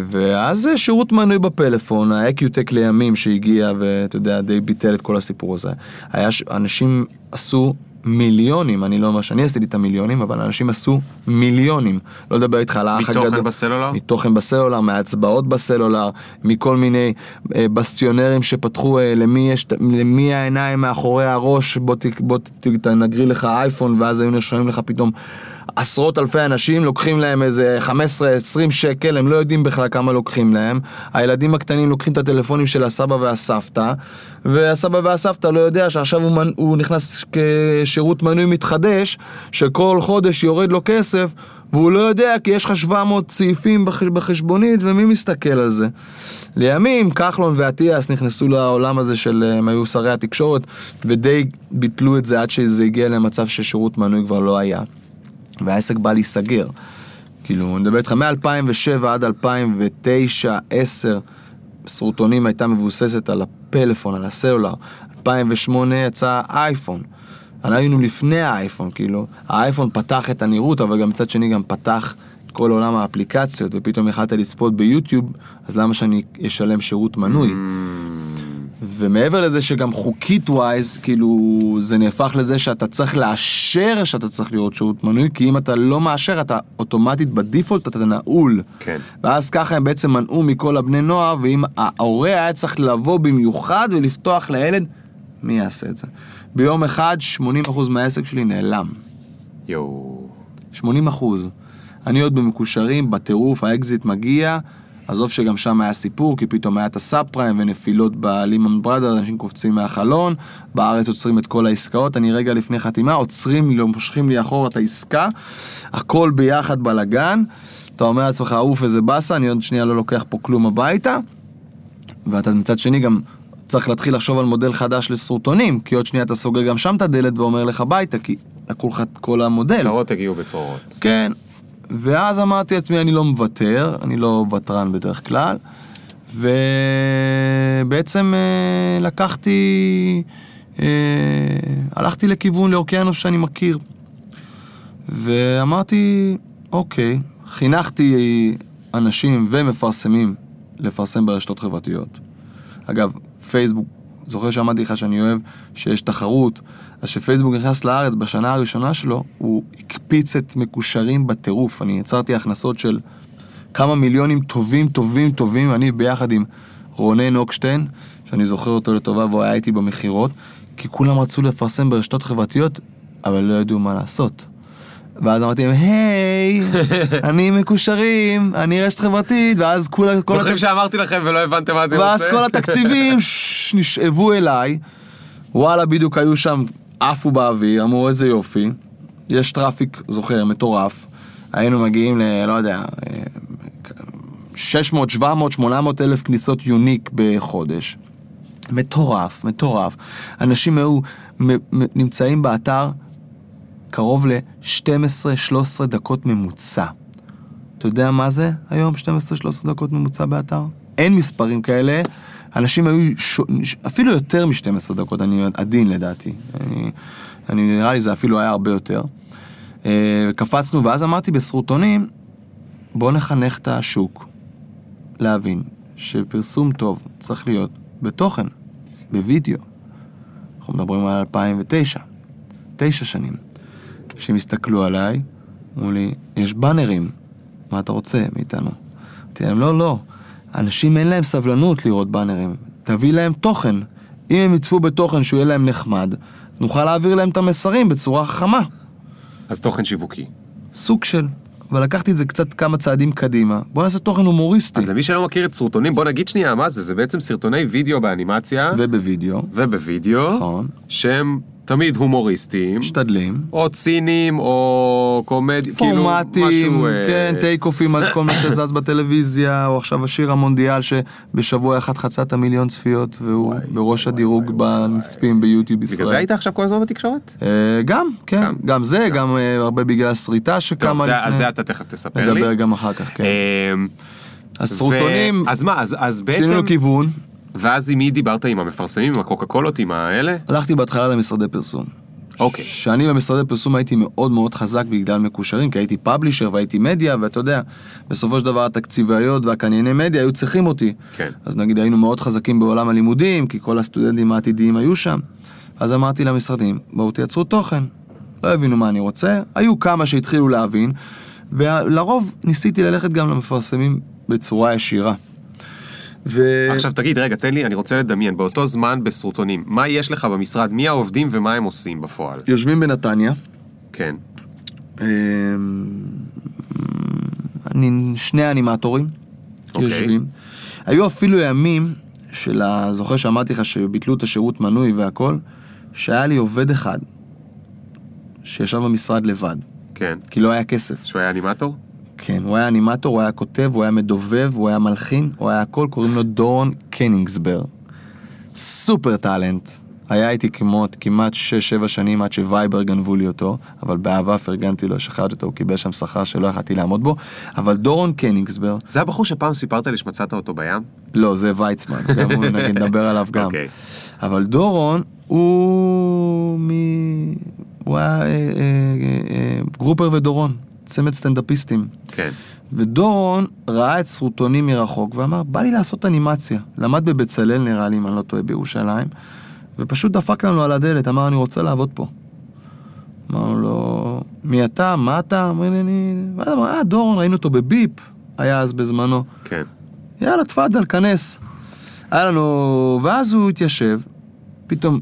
ואז שירות מנוי בפלאפון, האקיוטק לימים שהגיע ואתה יודע, די ביטל את כל הסיפור הזה. היה ש... אנשים עשו מיליונים, אני לא אומר שאני עשיתי את המיליונים, אבל אנשים עשו מיליונים. לא לדבר איתך על האח הגדול. מתוכן בסלולר? מתוכן בסלולר, מההצבעות בסלולר, מכל מיני אה, בסטיונרים שפתחו אה, למי יש, למי העיניים מאחורי הראש, בוא, ת, בוא ת, ת, נגריל לך אייפון, ואז היו נרשמים לך פתאום עשרות אלפי אנשים, לוקחים להם איזה 15-20 שקל, הם לא יודעים בכלל כמה לוקחים להם. הילדים הקטנים לוקחים את הטלפונים של הסבא והסבתא, והסבא והסבתא לא יודע שעכשיו הוא, מנ- הוא נכנס כשירות מנוי מתחדש, שכל חודש יורד לו כסף. והוא לא יודע כי יש לך 700 סעיפים בח... בחשבונית ומי מסתכל על זה. לימים כחלון ואטיאס נכנסו לעולם הזה של הם היו שרי התקשורת ודי ביטלו את זה עד שזה הגיע למצב ששירות מנוי כבר לא היה. והעסק בא להיסגר. כאילו, אני מדבר איתך מ-2007 עד 2009, 10, סרוטונים הייתה מבוססת על הפלאפון, על הסלולר. 2008 יצא אייפון. היינו לפני האייפון, כאילו, האייפון פתח את הנראות, אבל גם מצד שני גם פתח את כל עולם האפליקציות, ופתאום יכלת לצפות ביוטיוב, אז למה שאני אשלם שירות מנוי? ומעבר לזה שגם חוקית ווייז, כאילו, זה נהפך לזה שאתה צריך לאשר שאתה צריך לראות שירות מנוי, כי אם אתה לא מאשר, אתה אוטומטית בדיפולט אתה נעול. כן. ואז ככה הם בעצם מנעו מכל הבני נוער, ואם ההורה היה צריך לבוא במיוחד ולפתוח לילד, מי יעשה את זה? ביום אחד 80% מהעסק שלי נעלם. יואו. 80 אחוז. אני עוד במקושרים, בטירוף, האקזיט מגיע, עזוב שגם שם היה סיפור, כי פתאום היה את הסאב פריים ונפילות בליהמן ברדרס, אנשים קופצים מהחלון, בארץ עוצרים את כל העסקאות, אני רגע לפני חתימה, עוצרים לי, מושכים לי אחורה את העסקה, הכל ביחד בלאגן, אתה אומר לעצמך, אוף איזה באסה, אני עוד שנייה לא לוקח פה כלום הביתה, ואתה מצד שני גם צריך להתחיל לחשוב על מודל חדש לסרוטונים, כי עוד שנייה אתה סוגר גם שם את הדלת ואומר לך ביתה, כי לקחו לך את כל המודל. צרות הגיעו בצרורות. כן, ואז אמרתי לעצמי, אני לא מוותר, אני לא ותרן בדרך כלל, ובעצם אה, לקחתי, אה, הלכתי לכיוון לאוקיינוס שאני מכיר, ואמרתי, אוקיי, חינכתי אנשים ומפרסמים לפרסם ברשתות חברתיות. אגב, פייסבוק, זוכר שאמרתי לך שאני אוהב שיש תחרות, אז כשפייסבוק נכנס לארץ בשנה הראשונה שלו, הוא הקפיץ את מקושרים בטירוף. אני יצרתי הכנסות של כמה מיליונים טובים, טובים, טובים, אני ביחד עם רונן אוקשטיין, שאני זוכר אותו לטובה והוא היה איתי במכירות, כי כולם רצו לפרסם ברשתות חברתיות, אבל לא ידעו מה לעשות. ואז אמרתי להם, היי, <laughs> אני מקושרים, אני רשת חברתית, ואז כולה... זוכרים הת- שאמרתי לכם ולא הבנתם מה אתם רוצים? ואז כל התקציבים <laughs> ש- נשאבו אליי, וואלה, בדיוק היו שם, עפו באוויר, אמרו איזה יופי, יש traffic, זוכר, מטורף, היינו מגיעים ל... לא יודע, אה, 600, 700, 800 אלף כניסות unique בחודש. מטורף, מטורף. אנשים היו נמצאים באתר קרוב ל-12-13 דקות ממוצע. אתה יודע מה זה היום 12-13 דקות ממוצע באתר? אין מספרים כאלה. אנשים היו ש... אפילו יותר מ-12 דקות, אני עדין לדעתי. אני, אני נראה לי זה אפילו היה הרבה יותר. אה, קפצנו, ואז אמרתי בסרוטונים, בוא נחנך את השוק להבין שפרסום טוב צריך להיות בתוכן, בווידאו. אנחנו מדברים על 2009, תשע שנים. כשהם הסתכלו עליי, אמרו לי, יש באנרים, מה אתה רוצה מאיתנו? אמרתי להם, לא, לא, אנשים אין להם סבלנות לראות באנרים, תביא להם תוכן. אם הם יצפו בתוכן שהוא יהיה להם נחמד, נוכל להעביר להם את המסרים בצורה חכמה. אז תוכן שיווקי. סוג של. אבל לקחתי את זה קצת כמה צעדים קדימה. בוא נעשה תוכן הומוריסטי. אז למי שלא מכיר את סרטונים, בוא נגיד שנייה מה זה, זה בעצם סרטוני וידאו באנימציה ובווידאו, ובווידאו, נכון. שהם תמיד הומוריסטיים, משתדלים. או ציניים, או קומדיה, כאילו פורמטים, משהו... אה, כן, טייק אופים על כל מה שזז בטלוויזיה, או עכשיו השיר המונדיאל שבשבוע אחד חצה את המיליון צפיות, והוא וואי, בראש וואי, הדירוג וואי, בנצפים ביוטיוב בגלל זה ישראל. היית עכשיו כל הזמן בתקשורת? אה, גם, כן, גם, גם זה, גם אה, הרבה בגלל הסריטה שקמה זה- על לפני. זה אתה תכף תספר לי. נדבר גם אחר כך, כן. הסרוטונים, אז מה, אז- בעצם... לו כיוון. ואז עם מי דיברת? עם המפרסמים, עם הקוקה קולות, עם האלה? הלכתי בהתחלה למשרדי פרסום. אוקיי. שאני במשרדי פרסום הייתי מאוד מאוד חזק בגלל מקושרים, כי הייתי פאבלישר והייתי מדיה, ואתה יודע, בסופו של דבר התקציבאיות והקנייני מדיה היו צריכים אותי. כן. אז נגיד היינו מאוד חזקים בעולם הלימודים, כי כל הסטודנטים העתידיים היו שם. אז אמרתי למשרדים, בואו תייצרו תוכן. לא הבינו מה אני רוצה, היו כמה שהתחילו להבין, ולרוב ניסיתי ללכת גם למפרסמים בצורה ישירה. ו... עכשיו תגיד, רגע, תן לי, אני רוצה לדמיין, באותו זמן בסרוטונים, מה יש לך במשרד, מי העובדים ומה הם עושים בפועל? יושבים בנתניה, כן. אמ, אני, שני אנימטורים אוקיי. יושבים. היו אפילו ימים של ה... זוכר שאמרתי לך שביטלו את השירות מנוי והכל, שהיה לי עובד אחד שישב במשרד לבד, כן. כי לא היה כסף. שהוא היה אנימטור? כן, הוא היה אנימטור, הוא היה כותב, הוא היה מדובב, הוא היה מלחין, הוא היה הכל, קוראים לו דורון קניגסבר. סופר טאלנט. היה איתי כמעט, כמעט 6-7 שנים עד שווייבר גנבו לי אותו, אבל באהבה פרגנתי לו, שחררתי אותו, הוא קיבל שם שכר שלא יכלתי לעמוד בו, אבל דורון קניגסבר, זה הבחור שפעם סיפרת לי שמצאת אותו בים? לא, זה ויצמן, גם הוא <laughs> נגיד נדבר עליו גם. אוקיי. אבל דורון הוא מ... הוא היה אה, אה, אה, אה, גרופר ודורון, צמד סטנדאפיסטים. כן. ודורון ראה את סרוטונים מרחוק ואמר, בא לי לעשות אנימציה. למד בבצלאל נראה לי, אם אני לא טועה, בירושלים, ופשוט דפק לנו על הדלת, אמר, אני רוצה לעבוד פה. אמרנו לו, מי אתה? מה אתה? אמר לי, אני... ואז אמר, אה, דורון, ראינו אותו בביפ, היה אז בזמנו. כן. יאללה, תפאדל, כנס. היה לנו... ואז הוא התיישב, פתאום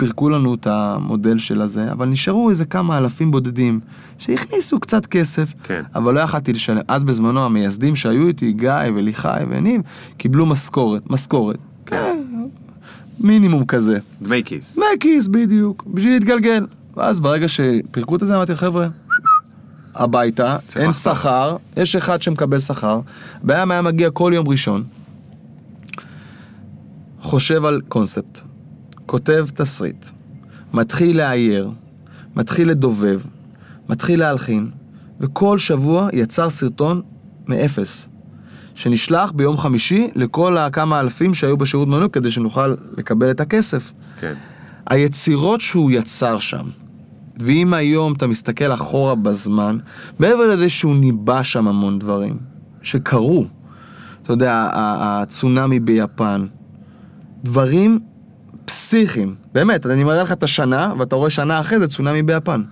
פירקו לנו את המודל של הזה, אבל נשארו איזה כמה אלפים בודדים שהכניסו קצת כסף, כן. אבל לא יכלתי לשלם. אז בזמנו המייסדים שהיו איתי, גיא וליחי וניב, קיבלו משכורת, משכורת. כן. אה, מינימום כזה. דמי כיס. דמי כיס בדיוק, בשביל להתגלגל. ואז ברגע שפירקו את זה, אמרתי, חבר'ה, הביתה, אין. שכר, יש אחד שמקבל שכר, בעיה היה מגיע כל יום ראשון, חושב על קונספט, כותב תסריט, מתחיל לאייר, מתחיל לדובב, מתחיל להלחין, וכל שבוע יצר סרטון מאפס, שנשלח ביום חמישי לכל הכמה אלפים שהיו בשירות מנוי כדי שנוכל לקבל את הכסף. כן. היצירות שהוא יצר שם, ואם היום אתה מסתכל אחורה בזמן, מעבר לזה שהוא ניבא שם המון דברים, שקרו, אתה יודע, הצונאמי ביפן, דברים פסיכיים, באמת, אני מראה לך את השנה, ואתה רואה שנה אחרי זה צונאמי ביפן.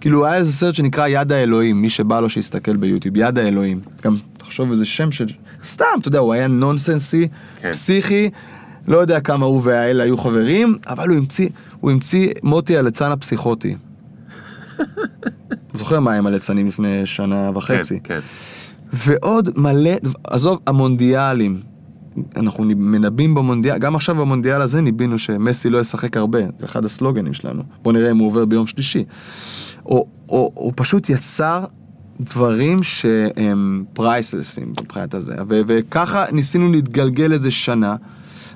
כאילו, היה איזה סרט שנקרא יד האלוהים, מי שבא לו שיסתכל ביוטיוב, יד האלוהים. גם, תחשוב איזה שם של... סתם, אתה יודע, הוא היה נונסנסי, כן. פסיכי, לא יודע כמה הוא והאל היו חברים, אבל הוא המציא, הוא המציא מוטי הליצן הפסיכוטי. <laughs> זוכר מה הם הליצנים לפני שנה וחצי. כן, כן. ועוד מלא, עזוב, המונדיאלים. אנחנו מנבאים במונדיאל, גם עכשיו במונדיאל הזה ניבינו שמסי לא ישחק הרבה, זה אחד הסלוגנים שלנו. בוא נראה אם הוא עובר ביום שלישי. או, או, הוא פשוט יצר דברים שהם פרייסלסים מבחינת הזה, ו- וככה ניסינו להתגלגל איזה שנה,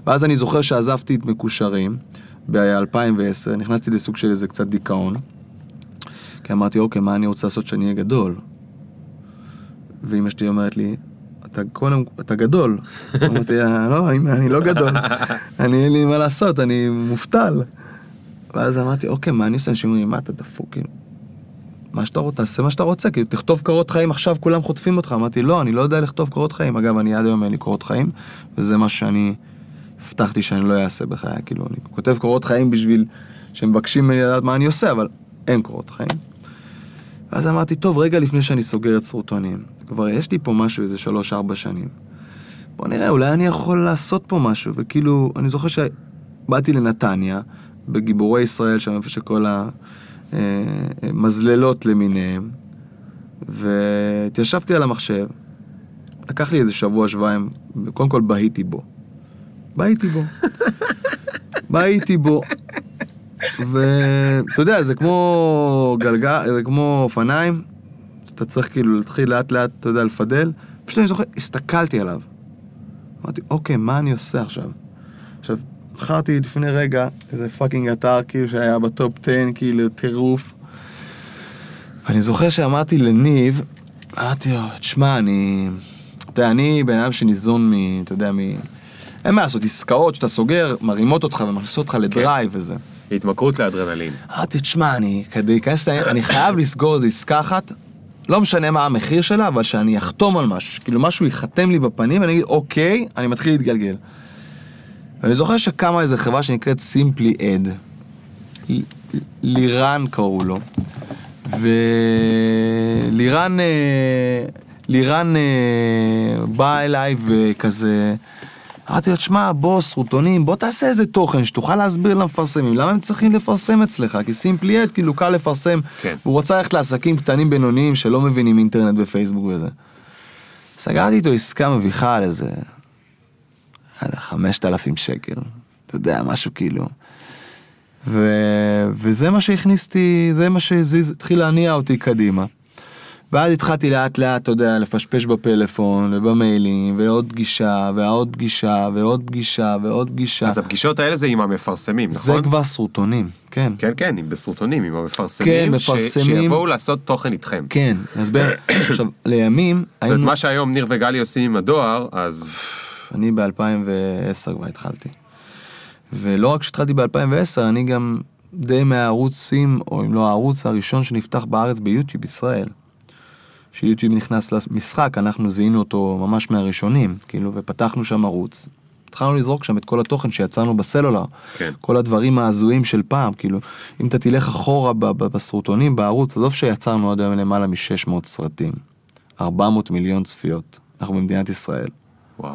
ואז אני זוכר שעזבתי את מקושרים ב-2010, נכנסתי לסוג של איזה קצת דיכאון, כי אמרתי, אוקיי, מה אני רוצה לעשות שאני אהיה גדול? ואימא שלי אומרת לי, אתה קודם, אתה גדול. אמרתי, "אה, לא, אני לא גדול. אני, אין לי מה לעשות, אני מובטל. ואז אמרתי, אוקיי, מה אני עושה? אנשים אומרים, מה אתה דפוק, כאילו? מה שאתה רוצה, תעשה מה שאתה רוצה, כאילו, תכתוב קורות חיים עכשיו, כולם חוטפים אותך. אמרתי, לא, אני לא יודע לכתוב קורות חיים. אגב, אני עד היום אין לי קורות חיים, וזה מה שאני הבטחתי שאני לא אעשה בחיי, כאילו, אני כותב קורות חיים בשביל שמבקשים ממני לדעת מה אני עושה, אבל אין קורות חיים. ואז אמרתי, טוב, רגע לפני שאני סוגר את סרוטונים, כבר יש לי פה משהו איזה שלוש-ארבע שנים. בוא נראה, אולי אני יכול לעשות פה משהו, וכאילו, אני זוכר שבאתי לנתניה, בגיבורי ישראל, שם איפה שכל המזללות למיניהם, והתיישבתי על המחשב, לקח לי איזה שבוע, שבועיים, קודם כל בהיתי בו. בהיתי בו. <laughs> בהיתי בו. ואתה יודע, זה כמו גלגל, זה כמו אופניים, אתה צריך כאילו להתחיל לאט לאט, אתה יודע, לפדל. פשוט אני זוכר, הסתכלתי עליו. אמרתי, אוקיי, מה אני עושה עכשיו? עכשיו, בחרתי לפני רגע איזה fucking אתר כאילו שהיה ב top 10, כאילו טירוף. ואני זוכר שאמרתי לניב, אמרתי לו, תשמע, אני... אתה יודע, אני בן אדם שניזון מ... אתה יודע, מ... אין מה לעשות, עסקאות שאתה סוגר, מרימות אותך ומכניסות אותך ל drive וזה. התמכרות לאדרנלין. אמרתי, תשמע, אני, כדי להיכנס, אני חייב לסגור איזו עסקה אחת, לא משנה מה המחיר שלה, אבל שאני אחתום על משהו, כאילו משהו ייחתם לי בפנים, ואני אגיד, אוקיי, אני מתחיל להתגלגל. ואני זוכר שקמה איזו חברה שנקראת סימפלי אד, לירן קראו לו, ולירן, אה, לירן אה, בא אליי וכזה, אמרתי לו, תשמע, בוא, סרוטונים, בוא תעשה איזה תוכן שתוכל להסביר למפרסמים, למה הם צריכים לפרסם אצלך? כי סימפלי אד, כאילו, קל לפרסם. כן. הוא רוצה ללכת לעסקים קטנים בינוניים שלא מבינים אינטרנט ופייסבוק וזה. סגרתי איתו עסקה מביכה על איזה, חמשת אלפים שקל. אתה יודע, משהו כאילו. ו... וזה מה שהכניסתי, זה מה שהתחיל להניע אותי קדימה. ואז התחלתי לאט לאט, אתה יודע, לפשפש בפלאפון ובמיילים, ועוד פגישה, ועוד פגישה, ועוד פגישה, ועוד פגישה. אז הפגישות האלה זה עם המפרסמים, זה נכון? כבר סרוטונים, כן. כן, כן, עם בסרוטונים, עם המפרסמים. כן, ש- מפרסמים. שיבואו לעשות תוכן איתכם. כן, אז ב... <coughs> עכשיו, לימים היינו... מה שהיום ניר וגלי עושים עם הדואר, אז אני ב-2010 כבר התחלתי. ולא רק שהתחלתי ב-2010, אני גם די מהערוצים, או אם לא הערוץ הראשון שנפתח בארץ ביוטיוב ישראל. שיוטיוב נכנס למשחק, אנחנו זיהינו אותו ממש מהראשונים, כאילו, ופתחנו שם ערוץ. התחלנו לזרוק שם את כל התוכן שיצרנו בסלולר. כן. כל הדברים ההזויים של פעם, כאילו, אם אתה תלך אחורה ב- ב- בסרוטונים, בערוץ, עזוב שיצרנו עד היום למעלה מ-600 סרטים. 400 מיליון צפיות. אנחנו במדינת ישראל. וואו.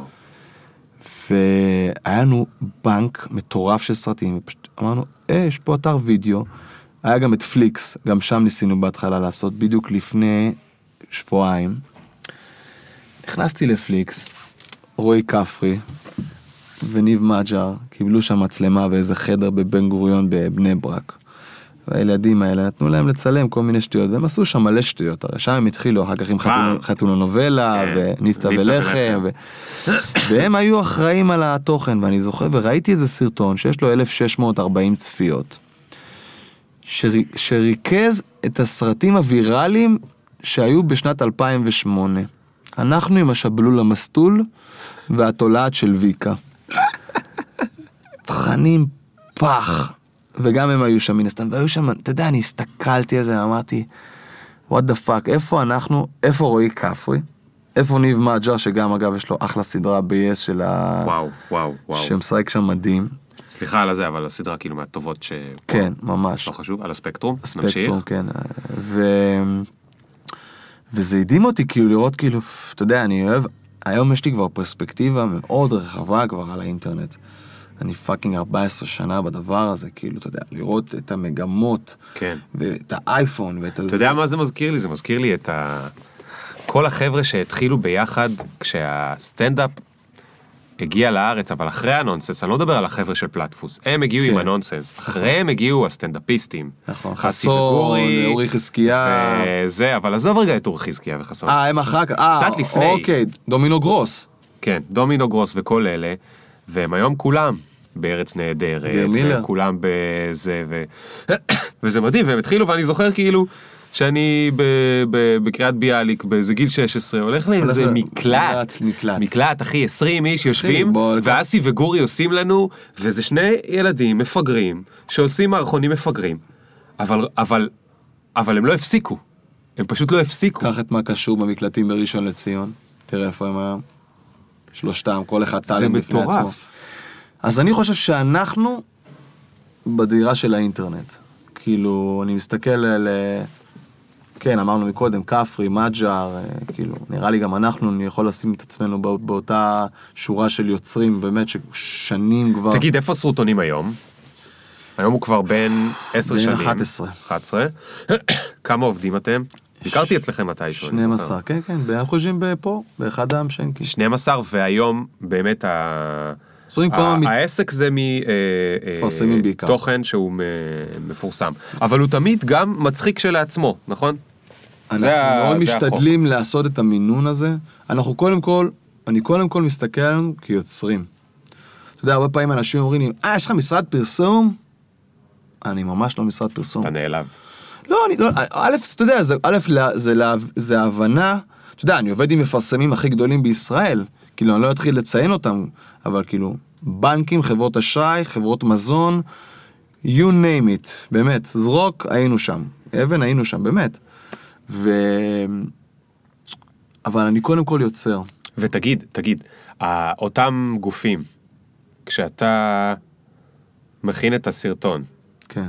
והיה לנו בנק מטורף של סרטים, ופשוט אמרנו, אה, יש פה אתר וידאו, היה גם את פליקס, גם שם ניסינו בהתחלה לעשות, בדיוק לפני שבועיים. נכנסתי לפליקס, רועי כפרי וניב מג'ר קיבלו שם מצלמה באיזה חדר בבן גוריון בבני ברק. והילדים האלה נתנו להם לצלם כל מיני שטויות, והם עשו שם מלא שטויות, הרי שם הם התחילו, אחר כך עם פעם. חתונו- חתונונובלה, כן, ניצה ולחם, ו... והם היו אחראים על התוכן, ואני זוכר, וראיתי איזה סרטון שיש לו 1640 צפיות, שרי... שריכז את הסרטים הוויראליים שהיו בשנת 2008. אנחנו עם השבלול המסטול והתולעת של ויקה. תכנים פח. וגם הם היו שם מן הסתם, והיו שם, אתה יודע, אני הסתכלתי על זה, אמרתי, what the fuck, איפה אנחנו, איפה רועי כפרי? איפה ניב מג'ר, שגם אגב יש לו אחלה סדרה ב-yes של ה... וואו, וואו, וואו. שמשחק שם מדהים. סליחה על הזה, אבל הסדרה כאילו מהטובות ש... כן, ממש. לא חשוב, על הספקטרום. ספקטרום, נמשיך. כן. ו... וזה הדהים אותי כאילו לראות כאילו, אתה יודע, אני אוהב, היום יש לי כבר פרספקטיבה מאוד רחבה כבר על האינטרנט. אני fucking 14 שנה בדבר הזה, כאילו, אתה יודע, לראות את המגמות, כן. ואת האייפון, ואת אתה יודע מה זה מזכיר לי? זה מזכיר לי את ה... כל החבר'ה שהתחילו ביחד כשהסטנדאפ הגיע לארץ, אבל אחרי הנונסנס, אני לא מדבר על החבר'ה של פלטפוס, הם הגיעו עם כן. הנונסנס, אחריהם הגיעו הסטנדאפיסטים. נכון, חסון, אורי חזקיה. וזה, אבל עזוב רגע את אורי חזקיה וחסון. אה, הם אחר כך, אה, קצת לפני. אוקיי, דומינו גרוס. כן, דומינו גרוס וכל אלה, והם היום כולם בארץ נהדרת. וכולם בזה, ו... <coughs> וזה מדהים, והם התחילו, ואני זוכר כאילו, שאני בקריית ביאליק, באיזה גיל 16, הולך לאיזה מקלט, מקלט, מקלט. אחי, 20 איש יושבים, ואסי וגורי עושים לנו, וזה שני ילדים מפגרים, שעושים מערכונים מפגרים, אבל, אבל, אבל הם לא הפסיקו, הם פשוט לא הפסיקו. קח את מה קשור במקלטים בראשון לציון, תראה איפה הם היום. שלושתם, כל אחד זה טאלנט בפני עצמו. מטורף. אז אני חושב שאנחנו בדירה של האינטרנט. כאילו, אני מסתכל על... אה, כן, אמרנו מקודם, כפרי, מג'אר, אה, כאילו, נראה לי גם אנחנו, אני יכול לשים את עצמנו בא- באותה שורה של יוצרים, באמת, ששנים כבר... תגיד, איפה סרוטונים היום? היום הוא כבר בן 10 בן שנים. 11. 11. <coughs> כמה עובדים אתם? ביקרתי אצלכם מתישהו, אני זוכר. 12, כן, כן, אנחנו יושבים פה, באחד המשנקים. 12, והיום באמת ה... העסק זה מפרסמים בעיקר. מתוכן שהוא מפורסם. אבל הוא תמיד גם מצחיק כשלעצמו, נכון? אנחנו זה מאוד זה החוק. משתדלים לעשות את המינון הזה. אנחנו קודם כל, אני קודם כל מסתכל עלינו כיוצרים. אתה יודע, הרבה פעמים אנשים אומרים לי, אה, יש לך משרד פרסום? אני ממש לא משרד פרסום. אתה נעלב. לא, אני לא, א', אתה יודע, זה, א', לה- זה, לה- זה הבנה, אתה יודע, אני עובד עם מפרסמים הכי גדולים בישראל, כאילו, אני לא אתחיל לציין אותם, אבל כאילו, בנקים, חברות אשראי, חברות מזון, you name it, באמת, זרוק, היינו שם, אבן, היינו שם, באמת. ו... אבל אני קודם כל יוצר. ותגיד, תגיד, אותם גופים, כשאתה מכין את הסרטון, כן.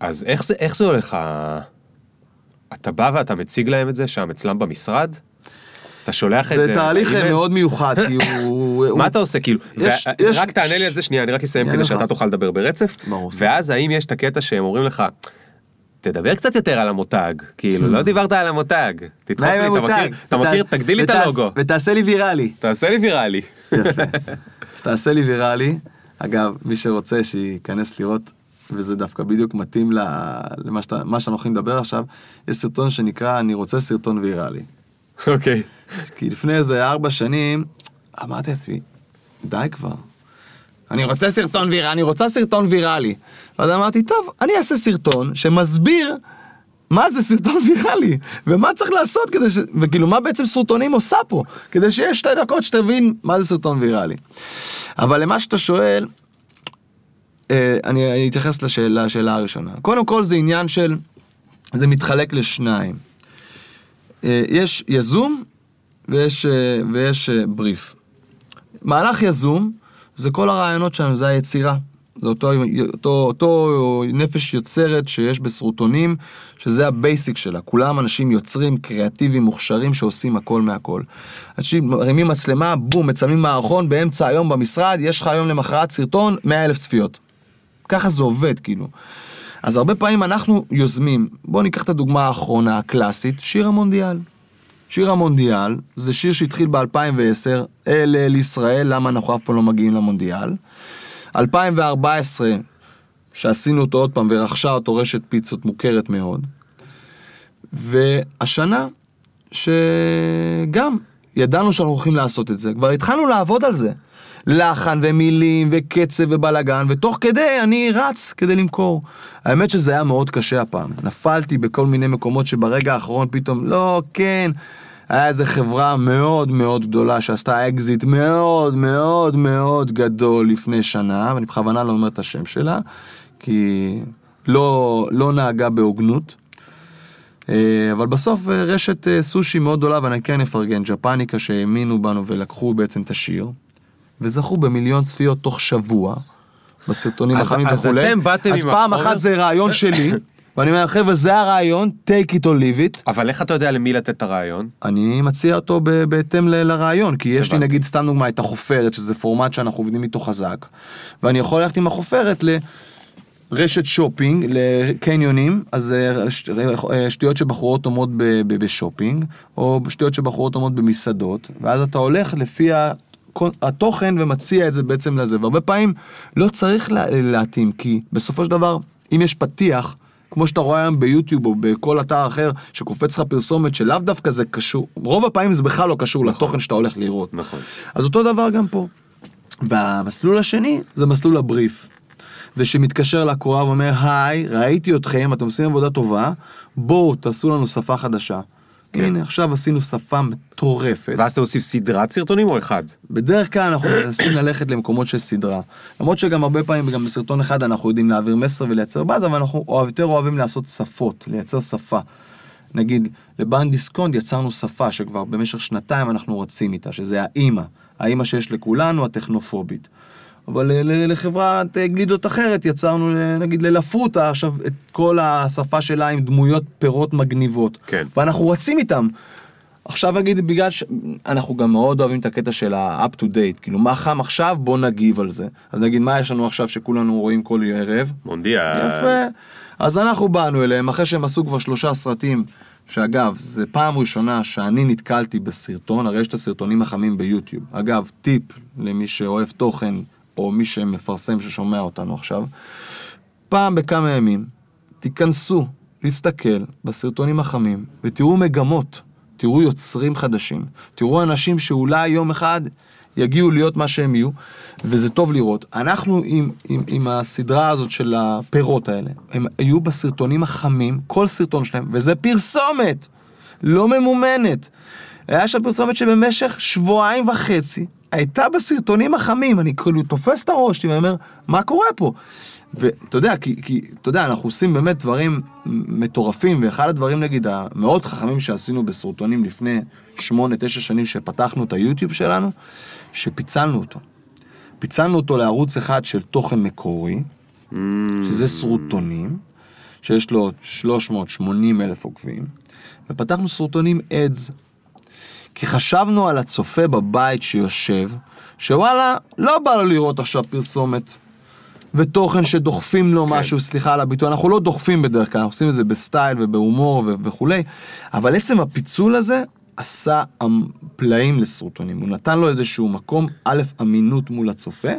אז איך זה, איך זה הולך? אתה בא ואתה מציג להם את זה שם אצלם במשרד? אתה שולח את זה? זה תהליך? מאוד מיוחד, כי <laughs> הוא... מה אתה עושה כאילו? יש- ו- יש- רק תענה לי על זה שנייה, אני רק אסיים כדי שאתה. תוכל לדבר ברצף. ברור. ואז האם יש את הקטע שהם אומרים לך, תדבר קצת יותר על המותג, כאילו לא דיברת על המותג, תדחוף לי, אתה? מכיר, אתה מכיר, תגדיל לי את הלוגו, ותעשה לי ויראלי. תעשה לי ויראלי. יפה. אז תעשה לי ויראלי. אגב, מי שרוצה שייכנס לראות, וזה דווקא בדיוק מתאים למה שאנחנו הולכים לדבר עכשיו, יש סרטון שנקרא אני רוצה סרטון ויראלי. אוקיי. כי לפני איזה ארבע שנים, אמרתי לעצמי, די כבר. אני רוצה סרטון ויראלי, אני רוצה סרטון ויראלי. ואז אמרתי, טוב, אני אעשה סרטון שמסביר מה זה סרטון <laughs> ויראלי, ומה צריך לעשות כדי ש... וכאילו, מה בעצם סרטונים עושה פה, כדי שיהיה שתי דקות שתבין מה זה סרטון ויראלי. אבל למה שאתה שואל, אה, אני אתייחס לשאלה, לשאלה הראשונה. קודם כל זה עניין של, זה מתחלק לשניים. אה, יש יזום ויש, אה, ויש בריף. מהלך יזום זה כל הרעיונות שלנו, זה היצירה. זה אותו, אותו, אותו נפש יוצרת שיש בסרוטונים, שזה ה basic שלה. כולם אנשים יוצרים, קריאטיביים, מוכשרים, שעושים הכל מהכל. אנשים מרימים מצלמה, בום, מצלמים מערכון באמצע היום במשרד, יש לך היום למחרת סרטון, 100 אלף צפיות. ככה זה עובד, כאילו. אז הרבה פעמים אנחנו יוזמים, בואו ניקח את הדוגמה האחרונה, הקלאסית, שיר המונדיאל. שיר המונדיאל זה שיר שהתחיל ב-2010, אל אל ישראל, למה אנחנו אף פעם לא מגיעים למונדיאל. 2014, שעשינו אותו עוד פעם ורכשה אותו רשת פיצות מוכרת מאוד. והשנה, שגם ידענו שאנחנו הולכים לעשות את זה, כבר התחלנו לעבוד על זה. לחן ומילים וקצב ובלאגן, ותוך כדי אני רץ כדי למכור. האמת שזה היה מאוד קשה הפעם. נפלתי בכל מיני מקומות שברגע האחרון פתאום, לא, כן. היה איזה חברה מאוד מאוד גדולה שעשתה אקזיט מאוד מאוד מאוד גדול לפני שנה, ואני בכוונה לא אומר את השם שלה, כי לא, לא נהגה בהוגנות. אה, אבל בסוף אה, רשת אה, סושי מאוד גדולה, ואני כן אפרגן, ג'פניקה שהאמינו בנו ולקחו בעצם את השיר, וזכו במיליון צפיות תוך שבוע, בסרטונים אז- החמים אז וכולי. אתם באתם אז עם פעם החומר- אחת זה רעיון שלי, <coughs> ואני אומר, חבר'ה, זה הרעיון, take it or leave it. אבל איך אתה יודע למי לתת את הרעיון? אני מציע אותו בהתאם ל- לרעיון, כי יש לי. נגיד סתם דוגמא את החופרת, שזה פורמט שאנחנו עובדים איתו חזק, ואני יכול ללכת עם החופרת לרשת שופינג, לקניונים, אז אה, ש- אה, שטויות שבחורות ב- בשופינג, או שטויות שבחורות עומות במסעדות, ואז אתה הולך לפי. התוכן ומציע את זה בעצם לזה, והרבה פעמים לא צריך לה- להתאים, כי בסופו של דבר, אם יש פתיח, כמו שאתה רואה היום ביוטיוב או בכל אתר אחר, שקופץ לך פרסומת שלאו דווקא זה קשור, רוב הפעמים זה בכלל לא קשור לתוכן שאתה הולך לראות. נכון. אז אותו דבר גם פה. והמסלול השני זה מסלול הבריף. זה שמתקשר לקרוא ואומר, היי, ראיתי אתכם, אתם עושים עבודה טובה, בואו תעשו לנו שפה חדשה. כן. הנה, עכשיו עשינו שפה מטורפת. ואז אתה מוסיף סדרת סרטונים או אחד? בדרך כלל אנחנו <clears throat> מנסים ללכת למקומות של סדרה. למרות שגם הרבה פעמים, גם בסרטון אחד אנחנו יודעים להעביר מסר ולייצר באז, אבל אנחנו יותר אוהבים לעשות שפות, לייצר שפה. נגיד, לבנק דיסקונט יצרנו שפה שכבר במשך שנתיים אנחנו רצים איתה, שזה האימא. האימא שיש לכולנו, הטכנופובית. אבל לחברת אה, גלידות אחרת יצרנו, ל- נגיד ללפרוטה, עכשיו את כל השפה שלה עם דמויות פירות מגניבות. כן. ואנחנו רצים איתם. עכשיו נגיד בגלל שאנחנו גם מאוד אוהבים את הקטע של ה-up to date, כאילו מה חם עכשיו בוא נגיב על זה. אז נגיד מה יש לנו עכשיו שכולנו רואים כל ערב? מונדיאל. יפה. אז אנחנו באנו אליהם אחרי שהם עשו כבר שלושה סרטים, שאגב, זה פעם ראשונה שאני נתקלתי בסרטון, הרי יש את הסרטונים החמים ביוטיוב. אגב, טיפ למי שאוהב תוכן, או מי שמפרסם ששומע אותנו עכשיו, פעם בכמה ימים, תיכנסו להסתכל בסרטונים החמים, ותראו מגמות, תראו יוצרים חדשים, תראו אנשים שאולי יום אחד יגיעו להיות מה שהם יהיו, וזה טוב לראות. אנחנו עם, עם, עם הסדרה הזאת של הפירות האלה, הם היו בסרטונים החמים, כל סרטון שלהם, וזה פרסומת, לא ממומנת. היה שם פרסומת שבמשך שבועיים וחצי הייתה בסרטונים החמים, אני כאילו תופס את הראש שלי ואני אומר, מה קורה פה? ואתה יודע, כי, כי, אתה יודע, אנחנו עושים באמת דברים מטורפים, ואחד הדברים, נגיד, המאוד חכמים שעשינו בסרטונים לפני שמונה, תשע שנים שפתחנו את היוטיוב שלנו, שפיצלנו אותו. פיצלנו אותו לערוץ אחד של תוכן מקורי, שזה סרוטונים, שיש לו 380 אלף עוקבים, ופתחנו סרוטונים אדס. כי חשבנו על הצופה בבית שיושב, שוואלה, לא בא לו לראות עכשיו פרסומת. ותוכן שדוחפים לו כן. משהו, סליחה על הביטוי, אנחנו לא דוחפים בדרך כלל, אנחנו עושים את זה בסטייל ובהומור ו- וכולי, אבל עצם הפיצול הזה עשה אמ- פלאים לסרטונים, הוא נתן לו איזשהו מקום, א', אמינות מול הצופה,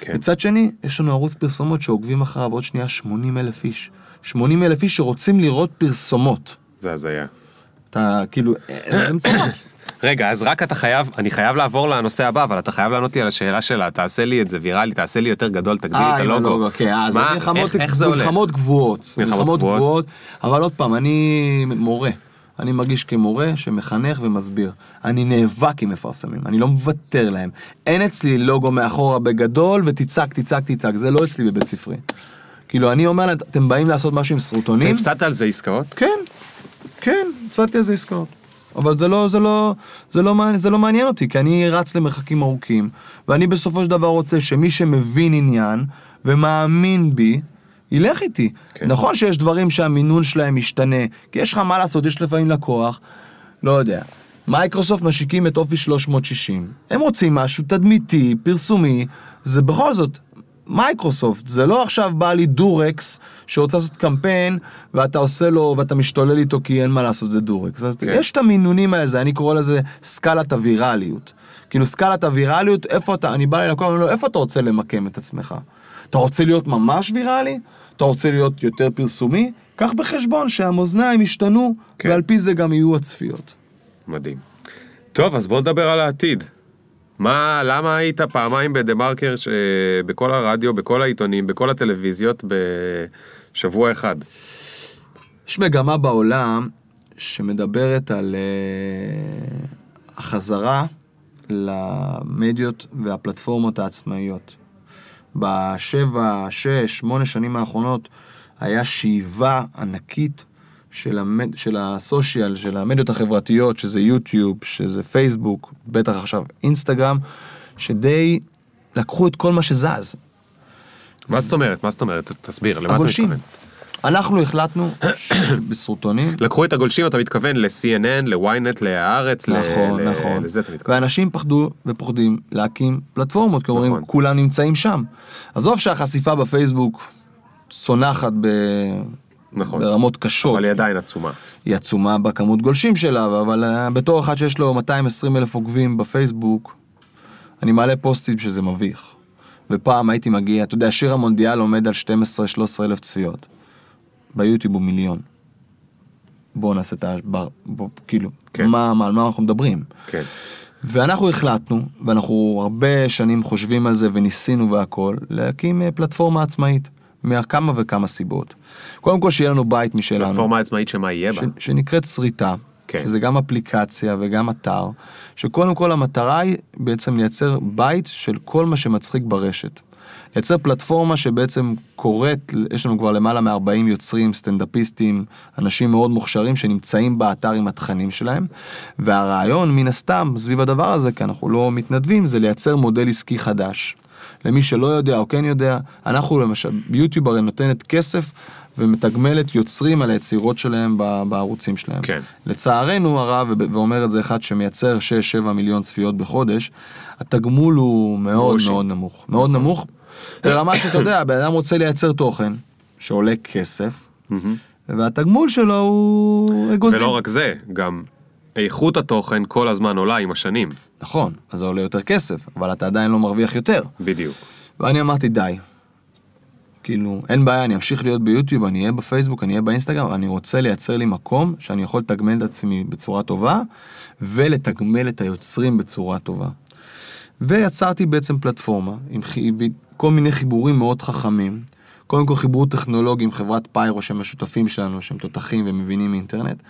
כן. מצד שני, יש לנו ערוץ פרסומות שעוקבים אחריו עוד שנייה 80 אלף איש. 80 אלף איש שרוצים לראות פרסומות. זה הזיה. אתה כאילו, אה. רגע, אז רק אתה חייב, אני חייב לעבור לנושא הבא, אבל אתה חייב לענות לי על השאלה שלה, תעשה לי את זה ויראלי, תעשה לי יותר גדול, תגדיל אה, את עם הלוגו. כן, אה, זה מה- מלחמות איך- איך זה הולך? מלחמות גבוהות. מלחמות גבוהות. אבל עוד פעם, אני מורה. אני מרגיש כמורה שמחנך ומסביר. אני נאבק עם מפרסמים, אני לא מוותר להם. אין אצלי לוגו מאחורה בגדול ותצעק, תצעק, תצעק, זה לא אצלי בבית ספרי. כאילו, אני אומר להם, אתם באים לעשות משהו עם סרוטונים? והפסדת על זה עסקאות? כן, כן, הפסדתי על זה עסקאות. אבל זה לא, זה לא, זה לא, מעניין- זה לא מעניין אותי, כי אני רץ למרחקים ארוכים, ואני בסופו של דבר רוצה שמי שמבין עניין, ומאמין בי, ילך איתי. כן. נכון שיש דברים שהמינון שלהם משתנה, כי יש לך מה לעשות, יש לפעמים לקוח, לא יודע. מייקרוסופט משיקים את אופיס 360. הם רוצים משהו תדמיתי, פרסומי, זה בכל זאת מייקרוסופט, זה לא עכשיו בא לי דורקס שרוצה לעשות קמפיין ואתה עושה לו ואתה משתולל איתו כי אין מה לעשות, זה דורקס. אז כן. יש את המינונים האלה, אני קורא לזה סקלת הווירליות. כאילו סקלת הווירליות, איפה אתה, אני בא ללקוח, אני אומר לו, איפה אתה רוצה למקם את עצמך? אתה רוצה להיות ממש ויראלי? אתה רוצה להיות יותר פרסומי? קח בחשבון שהמאזניים ישתנו, כן. ועל פי זה גם יהיו הצפיות. מדהים. טוב, אז בוא נדבר על העתיד. מה, למה היית פעמיים בדה מרקר, בכל הרדיו, בכל העיתונים, בכל הטלוויזיות, בשבוע אחד? יש מגמה בעולם שמדברת על uh, החזרה למדיות והפלטפורמות העצמאיות. בשבע, שש, שמונה שנים האחרונות היה שאיבה ענקית של, המד... של הסושיאל, של המדיות החברתיות, שזה יוטיוב, שזה פייסבוק, בטח עכשיו אינסטגרם, שדי לקחו את כל מה שזז. מה זאת אומרת? מה זאת אומרת? תסביר, למה אתה. מתכוון? אנחנו החלטנו <coughs> בסרטונים, לקחו את הגולשים, אתה מתכוון ל-CNN, ל-ynet, להארץ, ל- נכון, ל- נכון. לזה אתה מתכוון. ואנשים פחדו ופוחדים להקים פלטפורמות, כי אומרים, נכון. כולם נמצאים שם. עזוב שהחשיפה בפייסבוק צונחת ב... נכון. ברמות קשות. אבל היא עדיין עצומה. היא עצומה בכמות גולשים שלה, אבל uh, בתור אחד שיש לו 220 אלף עוקבים בפייסבוק, אני מעלה פוסטים שזה מביך. ופעם הייתי מגיע, אתה יודע, שיר המונדיאל עומד על 12-13 אלף צפיות. ביוטיוב הוא מיליון. בואו נעשה את ה... בוא, כאילו, כן. מה, מה, על מה אנחנו מדברים? כן. ואנחנו החלטנו, ואנחנו הרבה שנים חושבים על זה וניסינו והכל, להקים אה, פלטפורמה עצמאית, מכמה וכמה סיבות. קודם כל שיהיה לנו בית משלנו. פלטפורמה עצמאית שמה יהיה בה. ש, שנקראת שריטה, כן. שזה גם אפליקציה וגם אתר, שקודם כל המטרה היא בעצם לייצר בית של כל מה שמצחיק ברשת. לייצר פלטפורמה שבעצם קוראת, יש לנו כבר למעלה מ-40 יוצרים, סטנדאפיסטים, אנשים מאוד מוכשרים שנמצאים באתר עם התכנים שלהם, והרעיון מן הסתם סביב הדבר הזה, כי אנחנו לא מתנדבים, זה לייצר מודל עסקי חדש. למי שלא יודע או כן יודע, אנחנו למשל, יוטיוב הרי נותנת כסף ומתגמלת יוצרים על היצירות שלהם בערוצים שלהם. כן. לצערנו הרב, ואומר את זה אחד שמייצר 6-7 מיליון צפיות בחודש, התגמול הוא מאוד גרושים. מאוד נמוך. מאוד נכון. נמוך, ברמה שאתה יודע, בן אדם רוצה לייצר תוכן שעולה כסף, והתגמול שלו הוא אגוזים. ולא רק זה, גם איכות התוכן כל הזמן עולה עם השנים. נכון, אז זה עולה יותר כסף, אבל אתה עדיין לא מרוויח יותר. בדיוק. ואני אמרתי די. כאילו, אין בעיה, אני אמשיך להיות ביוטיוב, אני אהיה בפייסבוק, אני אהיה באינסטגרם, אני רוצה לייצר לי מקום שאני יכול לתגמל את עצמי בצורה טובה, ולתגמל את היוצרים בצורה טובה. ויצרתי בעצם פלטפורמה עם כל מיני חיבורים מאוד חכמים. קודם כל חיבור טכנולוגי עם חברת פיירו שהם השותפים שלנו, שהם תותחים ומבינים אינטרנט.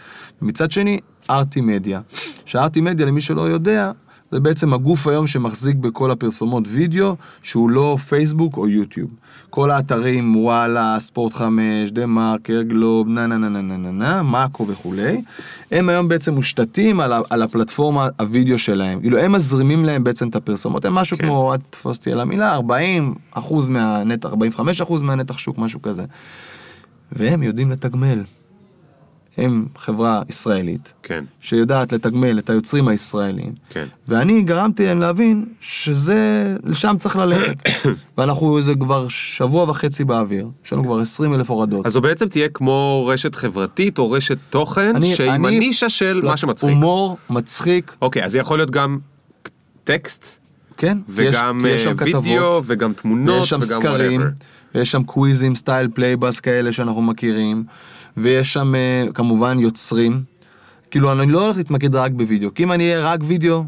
ומצד שני, ארטי מדיה. שארטי מדיה, למי שלא יודע, זה בעצם הגוף היום שמחזיק בכל הפרסומות וידאו, שהוא לא פייסבוק או יוטיוב. כל האתרים, וואלה, ספורט 5, דה מרקר, גלוב, נה נה נה נה נה נה נה, מאקו וכולי, הם היום בעצם מושתתים על, ה- על הפלטפורמה הוידאו שלהם. כאילו, הם מזרימים להם בעצם את הפרסומות, הם משהו כן. כמו, אל תתפוס אותי על המילה, 40 אחוז מהנתח, 45 אחוז מהנתח שוק, משהו כזה. והם יודעים לתגמל. הם חברה ישראלית, כן, שיודעת לתגמל את היוצרים הישראלים. כן. ואני גרמתי להם להבין שזה, לשם צריך ללכת. <coughs> ואנחנו איזה כבר שבוע וחצי באוויר, יש לנו כבר 20 אלף הורדות. אז זו בעצם תהיה כמו רשת חברתית או רשת תוכן, אני- שעם אני- הנישה של מה שמצחיק. הומור, מצחיק, אוקיי, אז זה יכול להיות גם טקסט, כן. וגם יש, יש שם אה, וידאו, כתבות, וגם תמונות, ויש שם וגם סקרים. ויש שם קוויזים, סטייל פלייבאז כאלה שאנחנו מכירים, ויש שם אה, כמובן יוצרים. כאילו, אני לא הולך להתמקד רק בווידאו, כי אם אני אהיה רק וידאו,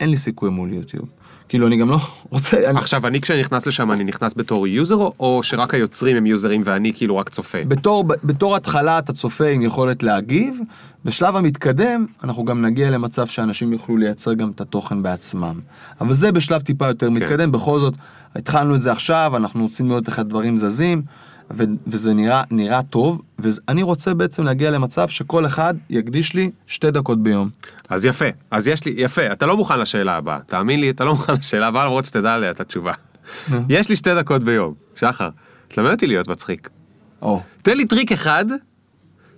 אין לי סיכוי מול יוטיוב. כאילו, אני גם לא <laughs> רוצה... אני- עכשיו, אני כשאני נכנס לשם, אני נכנס בתור user, או- שרק היוצרים הם יוזרים ואני כאילו רק צופה? בתור, בתור התחלה אתה צופה עם יכולת להגיב, בשלב המתקדם אנחנו גם נגיע למצב שאנשים יוכלו לייצר גם את התוכן בעצמם. אבל זה בשלב טיפה יותר מתקדם, בכל זאת התחלנו את זה עכשיו, אנחנו רוצים לראות איך הדברים זזים, ו- וזה נראה, נראה טוב, ואני רוצה בעצם להגיע למצב שכל אחד יקדיש לי שתי דקות ביום. אז יפה, אז יש לי, יפה, אתה לא מוכן לשאלה הבאה, תאמין לי, אתה לא מוכן לשאלה הבאה למרות שתדע עליה את התשובה. יש לי שתי דקות ביום. שחר, תלמד אותי להיות מצחיק. או, תן לי טריק אחד.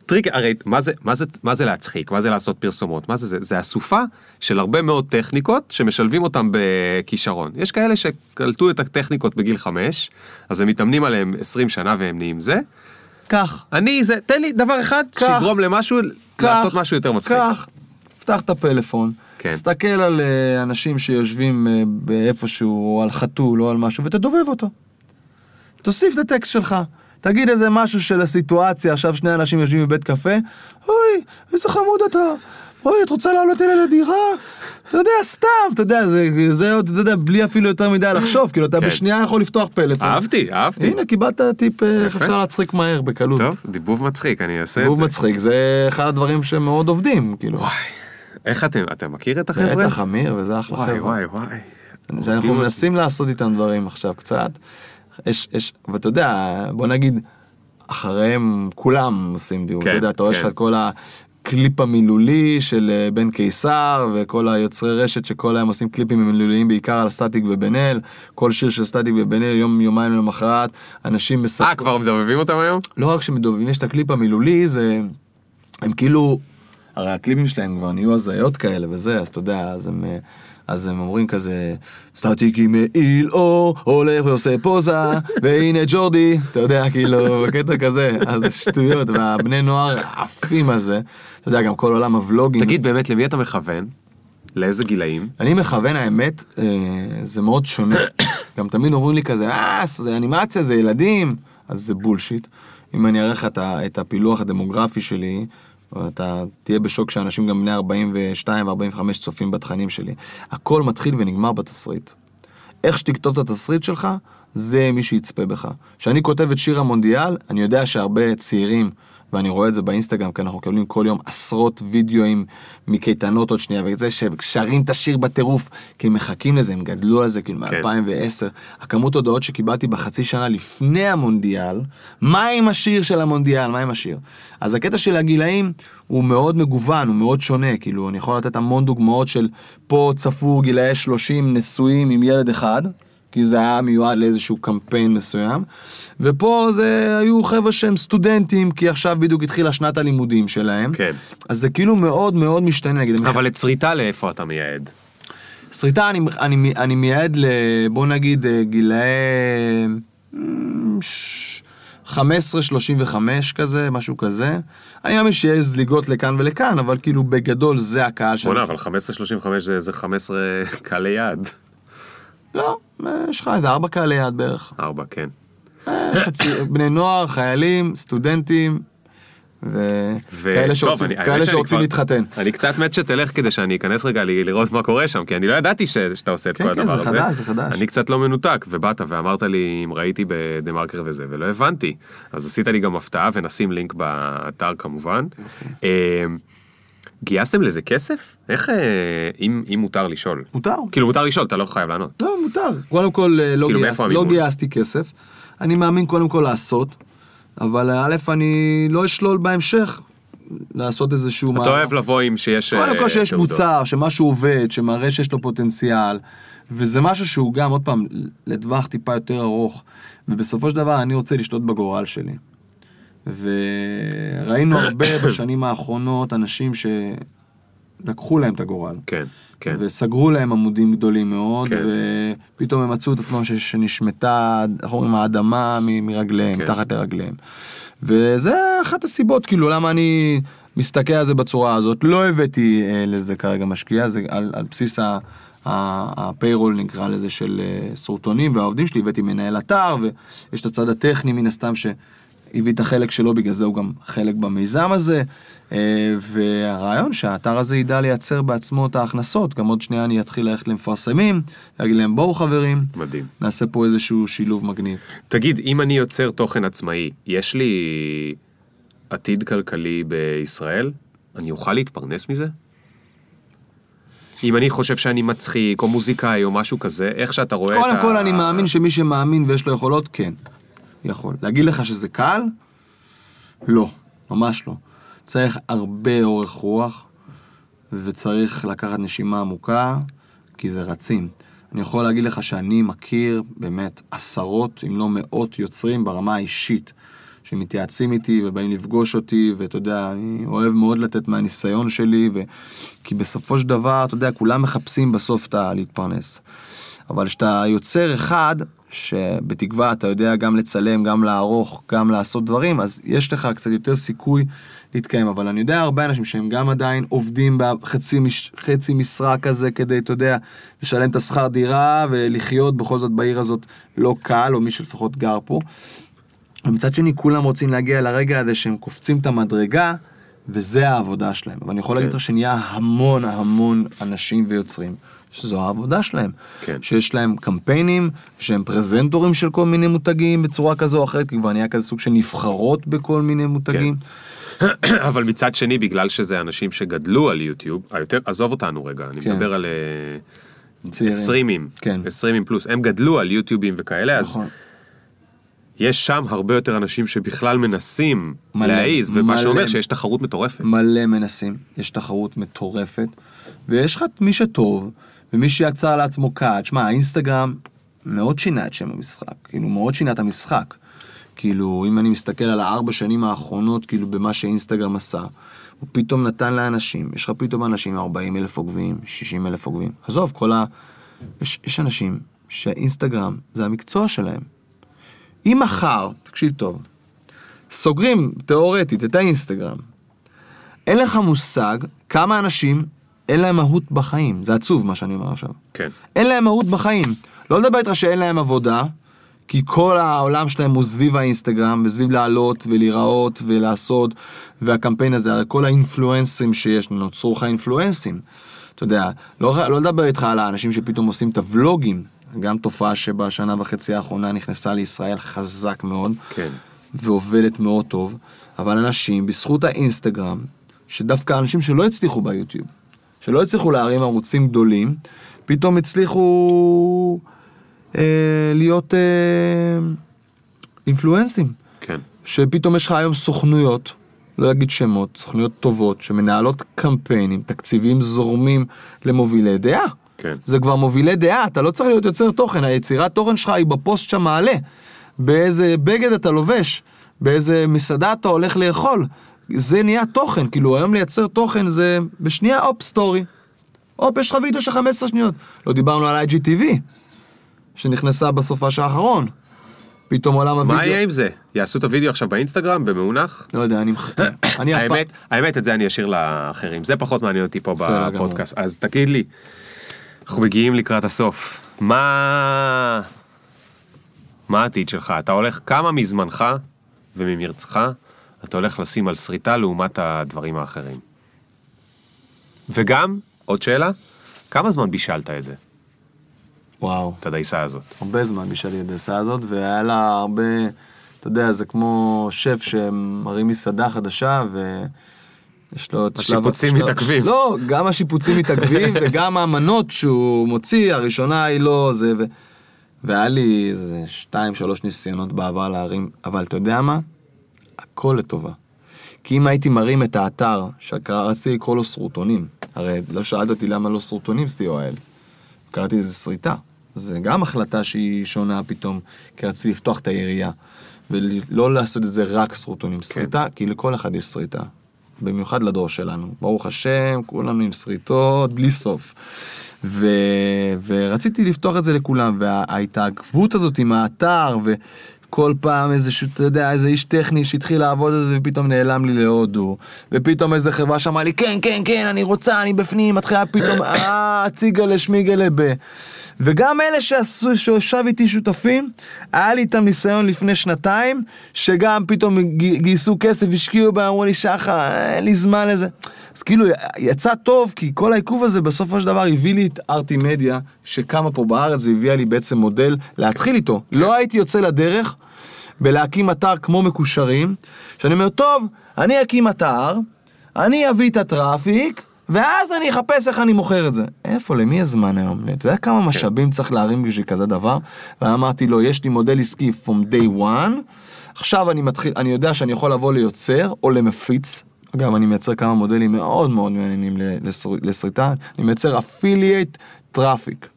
טריק, הרי מה זה, מה, זה, מה זה להצחיק? מה זה לעשות פרסומות? מה זה זה? זה אסופה של הרבה מאוד טכניקות שמשלבים אותם בכישרון. יש כאלה שקלטו את הטכניקות בגיל חמש, אז הם מתאמנים עליהם 20 שנה והם נהיים זה. קח, אני, זה, תן לי דבר אחד קח. שיגרום למשהו, קח, לעשות משהו יותר מצחיק. קח, פתח את הפלאפון, כן. תסתכל על אה, אנשים שיושבים אה, באיפשהו, או על חתול או על משהו, ותדובב אותו. תוסיף את הטקסט שלך. תגיד איזה משהו של הסיטואציה, עכשיו שני אנשים יושבים בבית קפה, אוי, איזה חמוד אתה. אוי, את רוצה לעלות אליי לדירה? אתה יודע, סתם, אתה יודע, זה, זה עוד, אתה יודע, בלי אפילו יותר מדי לחשוב, כאילו, אתה כן. בשנייה יכול לפתוח פלאפון. אהבתי, אהבתי. הנה, קיבלת טיפ אה, איך. אפשר להצחיק מהר, בקלות. טוב, דיבוב מצחיק, אני אעשה את זה. מצחיק, זה אחד הדברים שמאוד עובדים, כאילו. איך אתם, אתה מכיר את החבר'ה? בטח, אמיר, וזה אחלה וואי חבר'ה. וואי וואי. זה אנחנו מנסים לעשות איתם דברים עכשיו קצת. יש, יש, ואתה יודע, בוא נגיד, אחריהם כולם עושים דיבוב. כן, אתה יודע, אתה רואה כן. שיש לך את כל הקליפ המילולי של אה, בן קיסר, וכל היוצרי רשת שכל היום עושים קליפים מילוליים בעיקר על סטטיק ובן אל. כל שיר של סטטיק ובן אל, יום, יומיים למחרת, אנשים מספרים. אה, כבר מדובבים אותם היום? לא רק שמדובבים, יש את הקליפ המילולי, זה... הם כאילו... הרי הקליפים שלהם כבר נהיו הזיות כאלה וזה, אז אתה יודע, אז הם... אז הם אומרים כזה, סטטיקי מעיל אור, הולך ועושה פוזה, <laughs> והנה ג'ורדי, אתה יודע, כאילו, בקטע כזה, אז שטויות, והבני נוער עפים על זה. אתה יודע, גם כל עולם הוולוגים. תגיד, באמת, למי אתה מכוון? לאיזה גילאים? אני מכוון האמת, אה, זה מאוד שונה. <coughs> גם תמיד אומרים לי כזה, אה, זה אנימציה, זה ילדים, אז זה בולשיט. אם אני אראה לך את הפילוח הדמוגרפי שלי, אתה תהיה בשוק שאנשים גם בני 42 ו-45 צופים בתכנים שלי. הכל מתחיל ונגמר בתסריט. איך שתכתוב את התסריט שלך, זה מי שיצפה בך. כשאני כותב את שיר המונדיאל, אני יודע שהרבה צעירים, ואני רואה את זה באינסטגרם, כי אנחנו מקבלים כל יום עשרות וידאוים מקייטנות עוד שנייה, וזה ששרים את השיר בטירוף, כי הם מחכים לזה, הם גדלו על זה כאילו כן. מ-2010. הכמות הודעות שקיבלתי בחצי שנה לפני המונדיאל, מה עם השיר של המונדיאל, מה עם השיר? אז הקטע של הגילאים הוא מאוד מגוון, הוא מאוד שונה, כאילו, אני יכול לתת המון דוגמאות של פה צפו גילאי 30 נשואים עם ילד אחד. כי זה היה מיועד לאיזשהו קמפיין מסוים, ופה זה היו חבר'ה שהם סטודנטים, כי עכשיו בדיוק התחילה שנת הלימודים שלהם. כן. אז זה כאילו מאוד מאוד משתנה, נגיד, אבל את שריטה לאיפה אתה מייעד? שריטה אני, אני, אני מייעד ל... בוא נגיד אה, גילאי... אמ, ש- 15-35 כזה, משהו כזה. אני מאמין שיהיה זליגות לכאן ולכאן, אבל כאילו בגדול זה הקהל שאני... בוא'נה, אבל 15-35 זה- זה 15 קהלי יעד. לא, יש לך איזה ארבע קהלי יעד בערך. ארבע, כן. אה, בני נוער, חיילים, סטודנטים, וכאלה שרוצים, כאלה שרוצים להתחתן. אני קצת מת שתלך כדי שאני אכנס רגע לראות מה קורה שם, כי אני לא ידעתי שאתה עושה את כן, כל כן, הדבר זה הזה. חדש, זה חדש. אני קצת לא מנותק, ובאת ואמרת לי אם ראיתי בדה מרקר וזה, ולא הבנתי. אז עשית לי גם הפתעה, ונשים לינק באתר כמובן. אה, גייסתם לזה כסף? איך, אה, אם אם מותר לשאול? מותר. כאילו מותר לשאול, אתה לא חייב לענות. לא, מותר. קודם כל, אה, לא, כאילו, גייס, מאיפה לא המימון? גייסתי כסף. אני מאמין קודם כל לעשות, אבל א', אני לא אשלול בהמשך לעשות איזשהו... אתה מהלך. אוהב לבוא עם שיש קודם כל אה, שיש תעודות. מוצר, שמשהו עובד, שמראה שיש לו פוטנציאל, וזה משהו שהוא גם, עוד פעם, לטווח טיפה יותר ארוך, ובסופו של דבר אני רוצה לשלוט בגורל שלי. וראינו הרבה <coughs> בשנים האחרונות אנשים שלקחו להם את הגורל. כן, כן. וסגרו להם עמודים גדולים מאוד, כן. ופתאום הם מצאו את עצמם ש- שנשמטה, איך אומרים, האדמה מ- מרגליהם, כן. מתחת לרגליהם. וזה אחת הסיבות, כאילו, למה אני מסתכל על זה בצורה הזאת. לא הבאתי אה, לזה כרגע משקיע, זה על, על בסיס ה... הפיירול נקרא לזה של אה, סרטונים והעובדים שלי, הבאתי מנהל אתר ויש את הצד הטכני מן הסתם שהביא את החלק שלו, בגלל זה הוא גם חלק במיזם הזה. אה, והרעיון שהאתר הזה ידע לייצר בעצמו את ההכנסות, גם עוד שנייה אני אתחיל ללכת למפרסמים, להגיד להם בואו חברים, מדהים. נעשה פה איזשהו שילוב מגניב. תגיד, אם אני יוצר תוכן עצמאי, יש לי עתיד כלכלי בישראל? אני אוכל להתפרנס מזה? אם אני חושב שאני מצחיק, או מוזיקאי, או משהו כזה, איך שאתה רואה את ה... קודם כל אני מאמין שמי שמאמין ויש לו יכולות, כן, יכול. להגיד לך שזה קל? לא, ממש לא. צריך הרבה אורך רוח, וצריך לקחת נשימה עמוקה, כי זה רצים. אני יכול להגיד לך שאני מכיר באמת עשרות, אם לא מאות יוצרים ברמה האישית, שמתייעצים איתי ובאים לפגוש אותי, ואתה יודע, אני אוהב מאוד לתת מהניסיון שלי, ו... כי בסופו של דבר, אתה יודע, כולם מחפשים בסוף את ה... להתפרנס. אבל כשאתה יוצר אחד, שבתקווה אתה יודע גם לצלם, גם לערוך, גם לעשות דברים, אז יש לך קצת יותר סיכוי להתקיים. אבל אני יודע הרבה אנשים שהם גם עדיין עובדים בחצי מש, חצי משרה כזה כדי, אתה יודע, לשלם את השכר דירה ולחיות בכל זאת בעיר הזאת לא קל, או מי שלפחות גר פה. ומצד שני, כולם רוצים להגיע לרגע הזה שהם קופצים את המדרגה, וזה העבודה שלהם. ואני יכול להגיד כן. לך שנהיה המון המון אנשים ויוצרים. שזו העבודה שלהם. כן. שיש להם קמפיינים, שהם פרזנטורים של כל מיני מותגים בצורה כזו או אחרת, כי כבר נהיה כזה סוג של נבחרות בכל מיני מותגים. <clears throat> אבל מצד שני, בגלל שזה אנשים שגדלו על יוטיוב, היותר, עזוב אותנו רגע, אני כן. מדבר על צעירים. עשרימים, כן. עשרימים פלוס, הם גדלו על יוטיובים וכאלה, אז נכון. יש שם הרבה יותר אנשים שבכלל מנסים מלא, להעיז, ומה מלא. שאומר שיש תחרות מטורפת. מלא מנסים, יש תחרות מטורפת, ויש לך מי שטוב, ומי שיצר לעצמו קאט. שמע, האינסטגרם מאוד שינה את שם המשחק, כאילו מאוד שינה את המשחק. כאילו, אם אני מסתכל על הארבע שנים האחרונות, כאילו, במה שאינסטגרם עשה, הוא פתאום נתן לאנשים, יש לך פתאום אנשים עם 40 אלף עוקבים, 60 אלף עוקבים. עזוב, כל ה... יש, יש אנשים שהאינסטגרם זה המקצוע שלהם. אם מחר, תקשיב טוב, סוגרים תיאורטית את האינסטגרם, אין לך מושג כמה אנשים אין להם מהות בחיים. זה עצוב מה שאני אומר עכשיו. כן. אין להם מהות בחיים. לא לדבר איתך שאין להם עבודה, כי כל העולם שלהם הוא סביב האינסטגרם, וסביב לעלות ולהיראות ולעשות, והקמפיין הזה, הרי כל האינפלואנסים שיש, נוצרו לך אינפלואנסים. אתה יודע, לא, לא לדבר איתך על האנשים שפתאום עושים את הוולוגים, גם תופעה שבשנה וחצי האחרונה נכנסה לישראל חזק מאוד. כן. ועובדת מאוד טוב, אבל אנשים, בזכות האינסטגרם, שדווקא אנשים שלא הצליחו ביוטיוב, שלא הצליחו להרים ערוצים גדולים, פתאום הצליחו אה, להיות אה, אינפלואנסים. כן. שפתאום יש לך היום סוכנויות, לא אגיד שמות, סוכנויות טובות, שמנהלות קמפיינים, תקציבים זורמים למובילי דעה. כן. זה כבר מובילי דעה, אתה לא צריך להיות יוצר תוכן, היצירת תוכן שלך היא בפוסט שאתה מעלה. באיזה בגד אתה לובש, באיזה מסעדה אתה הולך לאכול. זה נהיה תוכן, כאילו היום לייצר תוכן זה בשנייה הופ story. הופ, יש לך וידאו של 15 שניות. לא דיברנו על IGTV, שנכנסה בסופש האחרון. פתאום עולם הוידאו... מה יהיה עם זה? יעשו את הוידאו עכשיו באינסטגרם, במאונח? לא יודע, אני מחכה. <laughs> האמת, האמת, את זה אני אשאיר לאחרים. זה פחות מעניין אותי פה. בפודקאסט. אז תגיד לי, אנחנו מגיעים לקראת הסוף. מה... מה העתיד שלך? אתה הולך, כמה מזמנך וממרצך אתה הולך לשים על שריטה לעומת הדברים האחרים? וגם, עוד שאלה, כמה זמן בישלת את זה, וואו. את הדייסה הזאת? הרבה זמן בשביל הדסה הזאת, והיה לה הרבה, אתה יודע, זה כמו שף שמרים מסעדה חדשה, ויש לו את שלב... השיפוצים מתעכבים. לא, גם השיפוצים מתעכבים, <laughs> וגם המנות שהוא מוציא, הראשונה היא לא זה, ו... והיה לי איזה שתיים, שלוש ניסיונות בעבר להרים, אבל אתה יודע מה? הכל לטובה. כי אם הייתי מרים את האתר, שרציתי לקרוא לו סרוטונים, הרי לא שאלת אותי למה לא סרוטונים COIL, קראתי לזה שריטה. זה גם החלטה שהיא שונה פתאום, כי רציתי לפתוח את היריעה, ולא לעשות את זה רק סרוטונים. שריטה, כי לכל אחד יש שריטה. במיוחד לדור שלנו. ברוך השם, כולנו עם שריטות, בלי סוף. ו... ורציתי לפתוח את זה לכולם, וההתעכבות הזאת עם האתר, וכל פעם איזה, אתה יודע, איזה איש טכני שהתחיל לעבוד על זה, ופתאום נעלם לי להודו, ופתאום איזה חברה שאמרה לי, כן, כן, כן, אני רוצה, אני בפנים, מתחילה פתאום, אה, ציגלה שמיגלה ב... וגם אלה שעשו, שיושב איתי שותפים, היה לי איתם ניסיון לפני שנתיים, שגם פתאום גי- גייסו כסף, השקיעו בהם, אמרו לי, שחר, אין לי זמן לזה. אז כאילו, יצא טוב, כי כל העיכוב הזה בסופו של דבר הביא לי את ארטי מדיה, שקמה פה בארץ והביאה לי בעצם מודל להתחיל איתו. לא הייתי יוצא לדרך בלהקים אתר כמו מקושרים, שאני אומר, טוב, אני אקים אתר, אני אביא את ה traffic, ואז אני אחפש איך אני מוכר את זה. איפה, למי יש זמן היום? אתה יודע כמה משאבים צריך להרים בשביל כזה דבר? ואמרתי לו, יש לי מודל עסקי from day one, עכשיו אני מתחיל, אני יודע שאני יכול לבוא ליוצר או למפיץ. אגב, אני מייצר כמה מודלים מאוד מאוד מעניינים לסר- לסריטה, אני מייצר affiliate traffic.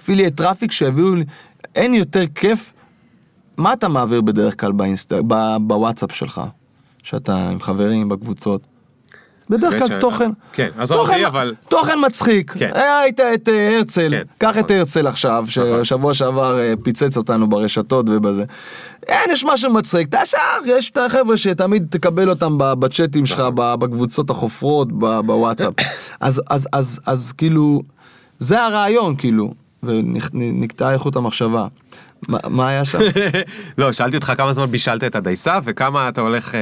affiliate traffic שיביאו לי, אין יותר כיף. מה אתה מעביר בדרך כלל באינסט... בוואטסאפ שלך? שאתה עם חברים בקבוצות? בדרך כלל ש- תוכן, כן, תוכן- אבל- תוכן מצחיק, כן. היה היית את אה, הרצל, כן, קח נכון. את הרצל עכשיו, נכון. ששבוע שעבר אה, פיצץ אותנו ברשתות ובזה. אין, יש משהו מצחיק, ישר, יש את החבר'ה שתמיד תקבל אותם בצ'אטים שלך, נכון. בקבוצות החופרות, בוואטסאפ. <coughs> אז, אז, אז, אז כאילו, זה הרעיון, כאילו, ונקטעה איכות המחשבה. מה- היה שם? <laughs> לא, שאלתי אותך כמה זמן בישלת את הדייסה וכמה אתה הולך אה,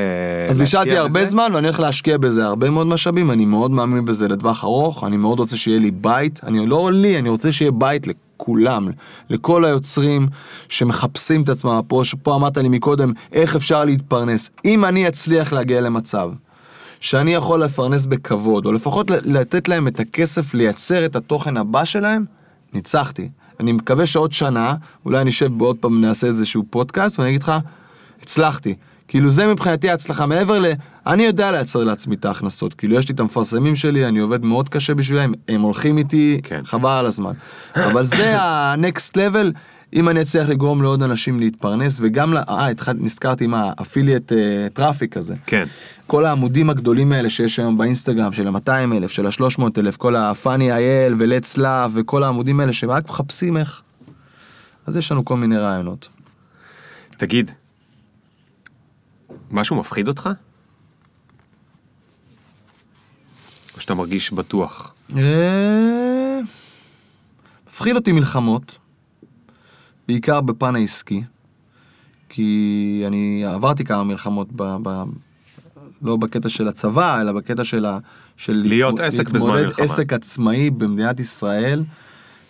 אז להשקיע בישלתי הרבה בזה? זמן ואני הולך להשקיע בזה הרבה מאוד משאבים, אני מאוד מאמין בזה לטווח ארוך, אני מאוד רוצה שיהיה לי בית, אני לא לי, אני רוצה שיהיה בית לכולם, לכל היוצרים שמחפשים את עצמם, פה, פה אמרת לי מקודם, איך אפשר להתפרנס. אם אני אצליח להגיע למצב שאני יכול לפרנס בכבוד, או לפחות לתת להם את הכסף לייצר את התוכן הבא שלהם, ניצחתי. אני מקווה שעוד שנה, אולי נשב בעוד פעם, נעשה איזשהו פודקאסט, ואני אגיד לך, הצלחתי. כאילו זה מבחינתי ההצלחה, מעבר ל... אני יודע לייצר לעצמי את ההכנסות, כאילו יש לי את המפרסמים שלי, אני עובד מאוד קשה בשבילם, הם הולכים איתי, כן. חבל על הזמן. אבל זה ה-next level, אם אני אצליח לגרום לעוד אנשים להתפרנס, וגם, אה, נזכרתי עם ה-affiliate traffic הזה. כן. כל העמודים הגדולים האלה שיש היום באינסטגרם, של ה-200 אלף, של ה-300 אלף, כל ה-funny IL ו-let's love וכל העמודים האלה שרק מחפשים איך. אז יש לנו כל מיני רעיונות. תגיד, משהו מפחיד אותך? או שאתה מרגיש בטוח? אה, מפחיד אותי מלחמות, בעיקר בפן העסקי, כי אני עברתי כמה מלחמות, ב, ב, לא בקטע של הצבא, אלא בקטע של, ה, של להיות להתמודד- עסק בזמן מלחמה. עסק עצמאי במדינת ישראל.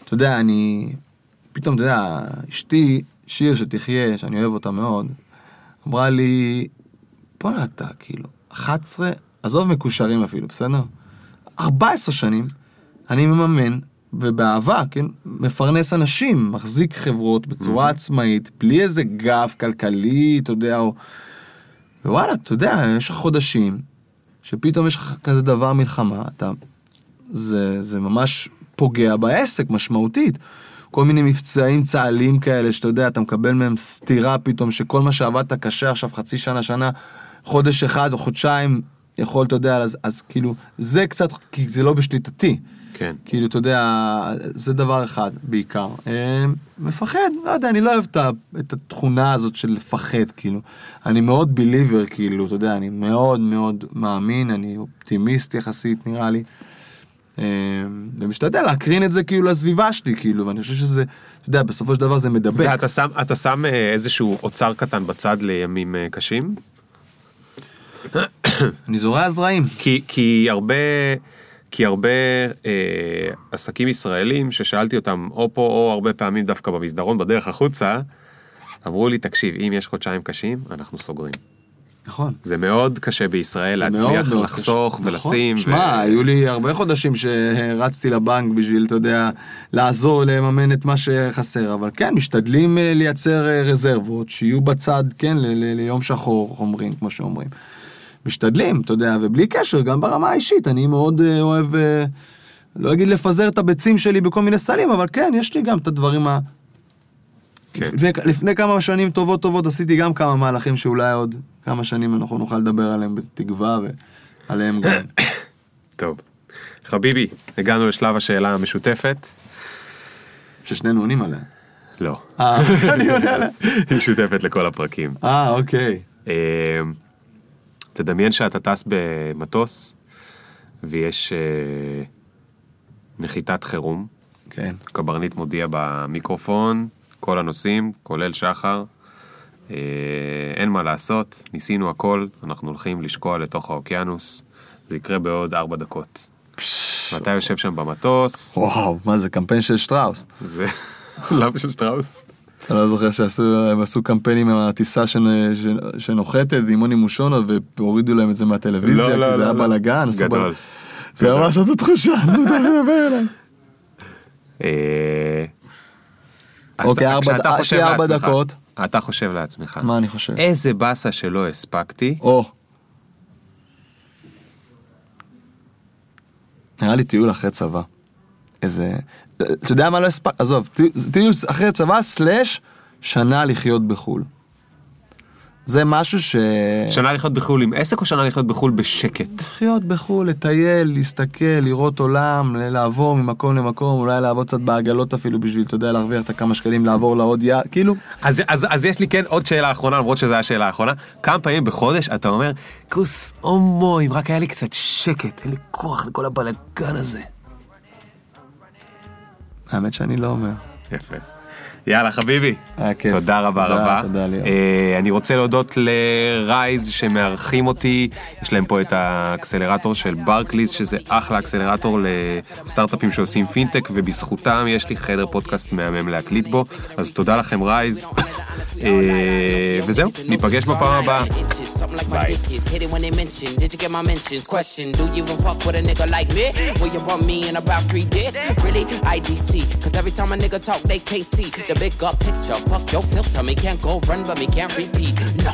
אתה יודע, אני, פתאום, אתה יודע, אשתי, שיר שתחיה, שאני אוהב אותה מאוד, אמרה לי, בואנה אתה, כאילו, 11, עזוב מקושרים אפילו, בסדר? 14 שנים, אני מממן, ובאהבה, כן, מפרנס אנשים, מחזיק חברות בצורה עצמאית, בלי איזה גב כלכלי, אתה יודע, או... ווואלה, אתה יודע, יש לך חודשים, שפתאום יש לך כזה דבר מלחמה, אתה... זה, זה ממש פוגע בעסק, משמעותית. כל מיני מבצעים צה"ליים כאלה, שאתה יודע, אתה מקבל מהם סטירה פתאום, שכל מה שעבדת קשה עכשיו חצי שנה, שנה, חודש אחד או חודשיים, יכול, אתה יודע, אז, אז כאילו, זה קצת, כי זה לא בשליטתי. כן. כאילו, אתה יודע, זה דבר אחד בעיקר. אה, מפחד, לא יודע, אני לא אוהב את התכונה הזאת של לפחד, כאילו. אני מאוד בליבר, כאילו, אתה יודע, אני מאוד מאוד מאמין, אני אופטימיסט יחסית, נראה לי. אה, ומשתדל להקרין את זה כאילו לסביבה שלי, כאילו, ואני חושב שזה, אתה יודע, בסופו של דבר זה מדבק. ואתה שם, אתה שם אה, איזשהו אוצר קטן בצד לימים קשים? אני זורע זרעים. כי, כי הרבה, כי הרבה אה, עסקים ישראלים ששאלתי אותם או פה או הרבה פעמים דווקא במסדרון בדרך החוצה, אמרו לי תקשיב אם יש חודשיים קשים אנחנו סוגרים. נכון. זה מאוד קשה בישראל להצליח מאוד לחסוך קשה. ולשים. נכון. שמע, היו לי הרבה חודשים שרצתי לבנק בשביל, אתה יודע, לעזור לממן את מה שחסר, אבל כן, משתדלים אה, לייצר אה, רזרבות, שיהיו בצד, כן, ל- ל- ליום שחור, אומרים, כמו שאומרים. משתדלים, אתה יודע, ובלי קשר, גם ברמה האישית, אני מאוד אה, אוהב, אה, לא אגיד לפזר את הביצים שלי בכל מיני סלים, אבל כן, יש לי גם את הדברים ה... כן. לפני, לפני כמה שנים טובות טובות עשיתי גם כמה מהלכים שאולי עוד כמה שנים אנחנו נוכל לדבר עליהם בתקווה ועליהם גם. <coughs> טוב. חביבי, הגענו לשלב השאלה המשותפת. ששנינו עונים עליה. לא. אה, <laughs> אני עונה עליה. היא משותפת לכל הפרקים. אה, אוקיי. תדמיין שאתה טס במטוס ויש אה, נחיתת חירום, כן. קברניט מודיע במיקרופון, כל הנוסעים, כולל שחר, אה, אין מה לעשות, ניסינו הכל, אנחנו הולכים לשקוע לתוך האוקיינוס, זה יקרה בעוד ארבע דקות. ואתה יושב שם במטוס, וואו, מה זה קמפיין של שטראוס. זה... <laughs> למה של שטראוס? אתה לא זוכר שהם עשו קמפיינים עם הטיסה שנוחתת עם מוני מושונה והורידו להם את זה מהטלוויזיה, לא, כי זה לא, היה לא. בלאגן. גדול. זה ממש אותה תחושה, אליי. אה, אוקיי, אתה- ארבע- יש לי חושב ארבע לעצמך- דקות. אתה חושב לעצמך, מה אני חושב? איזה באסה שלא הספקתי, או. נראה לי טיול אחרי צבא. איזה... אתה יודע מה לא הספק? עזוב, טיול אחרי צבא סלאש שנה לחיות בחו"ל. זה משהו ש... שנה לחיות בחו"ל עם עסק או שנה לחיות בחו"ל בשקט? לחיות בחו"ל, לטייל, להסתכל, לראות עולם, לעבור ממקום למקום, אולי לעבוד קצת בעגלות אפילו בשביל, אתה יודע, להרוויח את הכמה שקלים, לעבור לעוד יעד, כאילו, אז, אז, אז יש לי כן עוד שאלה אחרונה, למרות שזו השאלה האחרונה. כמה פעמים בחודש אתה אומר, כוס הומו, אם רק היה לי קצת שקט, אין לי כוח לכל הבלאגן הזה. האמת שאני לא אומר. יפה. יאללה חביבי, היה כיף. תודה רבה תודה, רבה. תודה, ליאור. אה, אני רוצה להודות ל-Rise שמארחים אותי, יש להם פה את האקסלרטור של ברקליס, שזה אחלה אקסלרטור לסטארט-אפים שעושים פינטק, ובזכותם יש לי חדר פודקאסט מהמם להקליט בו, אז תודה לכם Rise. אה, וזהו, ניפגש בפעם הבאה. Something like Bye. ridiculous. Hit it when they mention. Did you get my mentions? Question. Do you even fuck with a nigga like me? Will you bump me in about three days? Really? IDC. Cause every time a nigga talk, they KC. The big up picture. Fuck your filter. Me can't go run, but me can't repeat. No.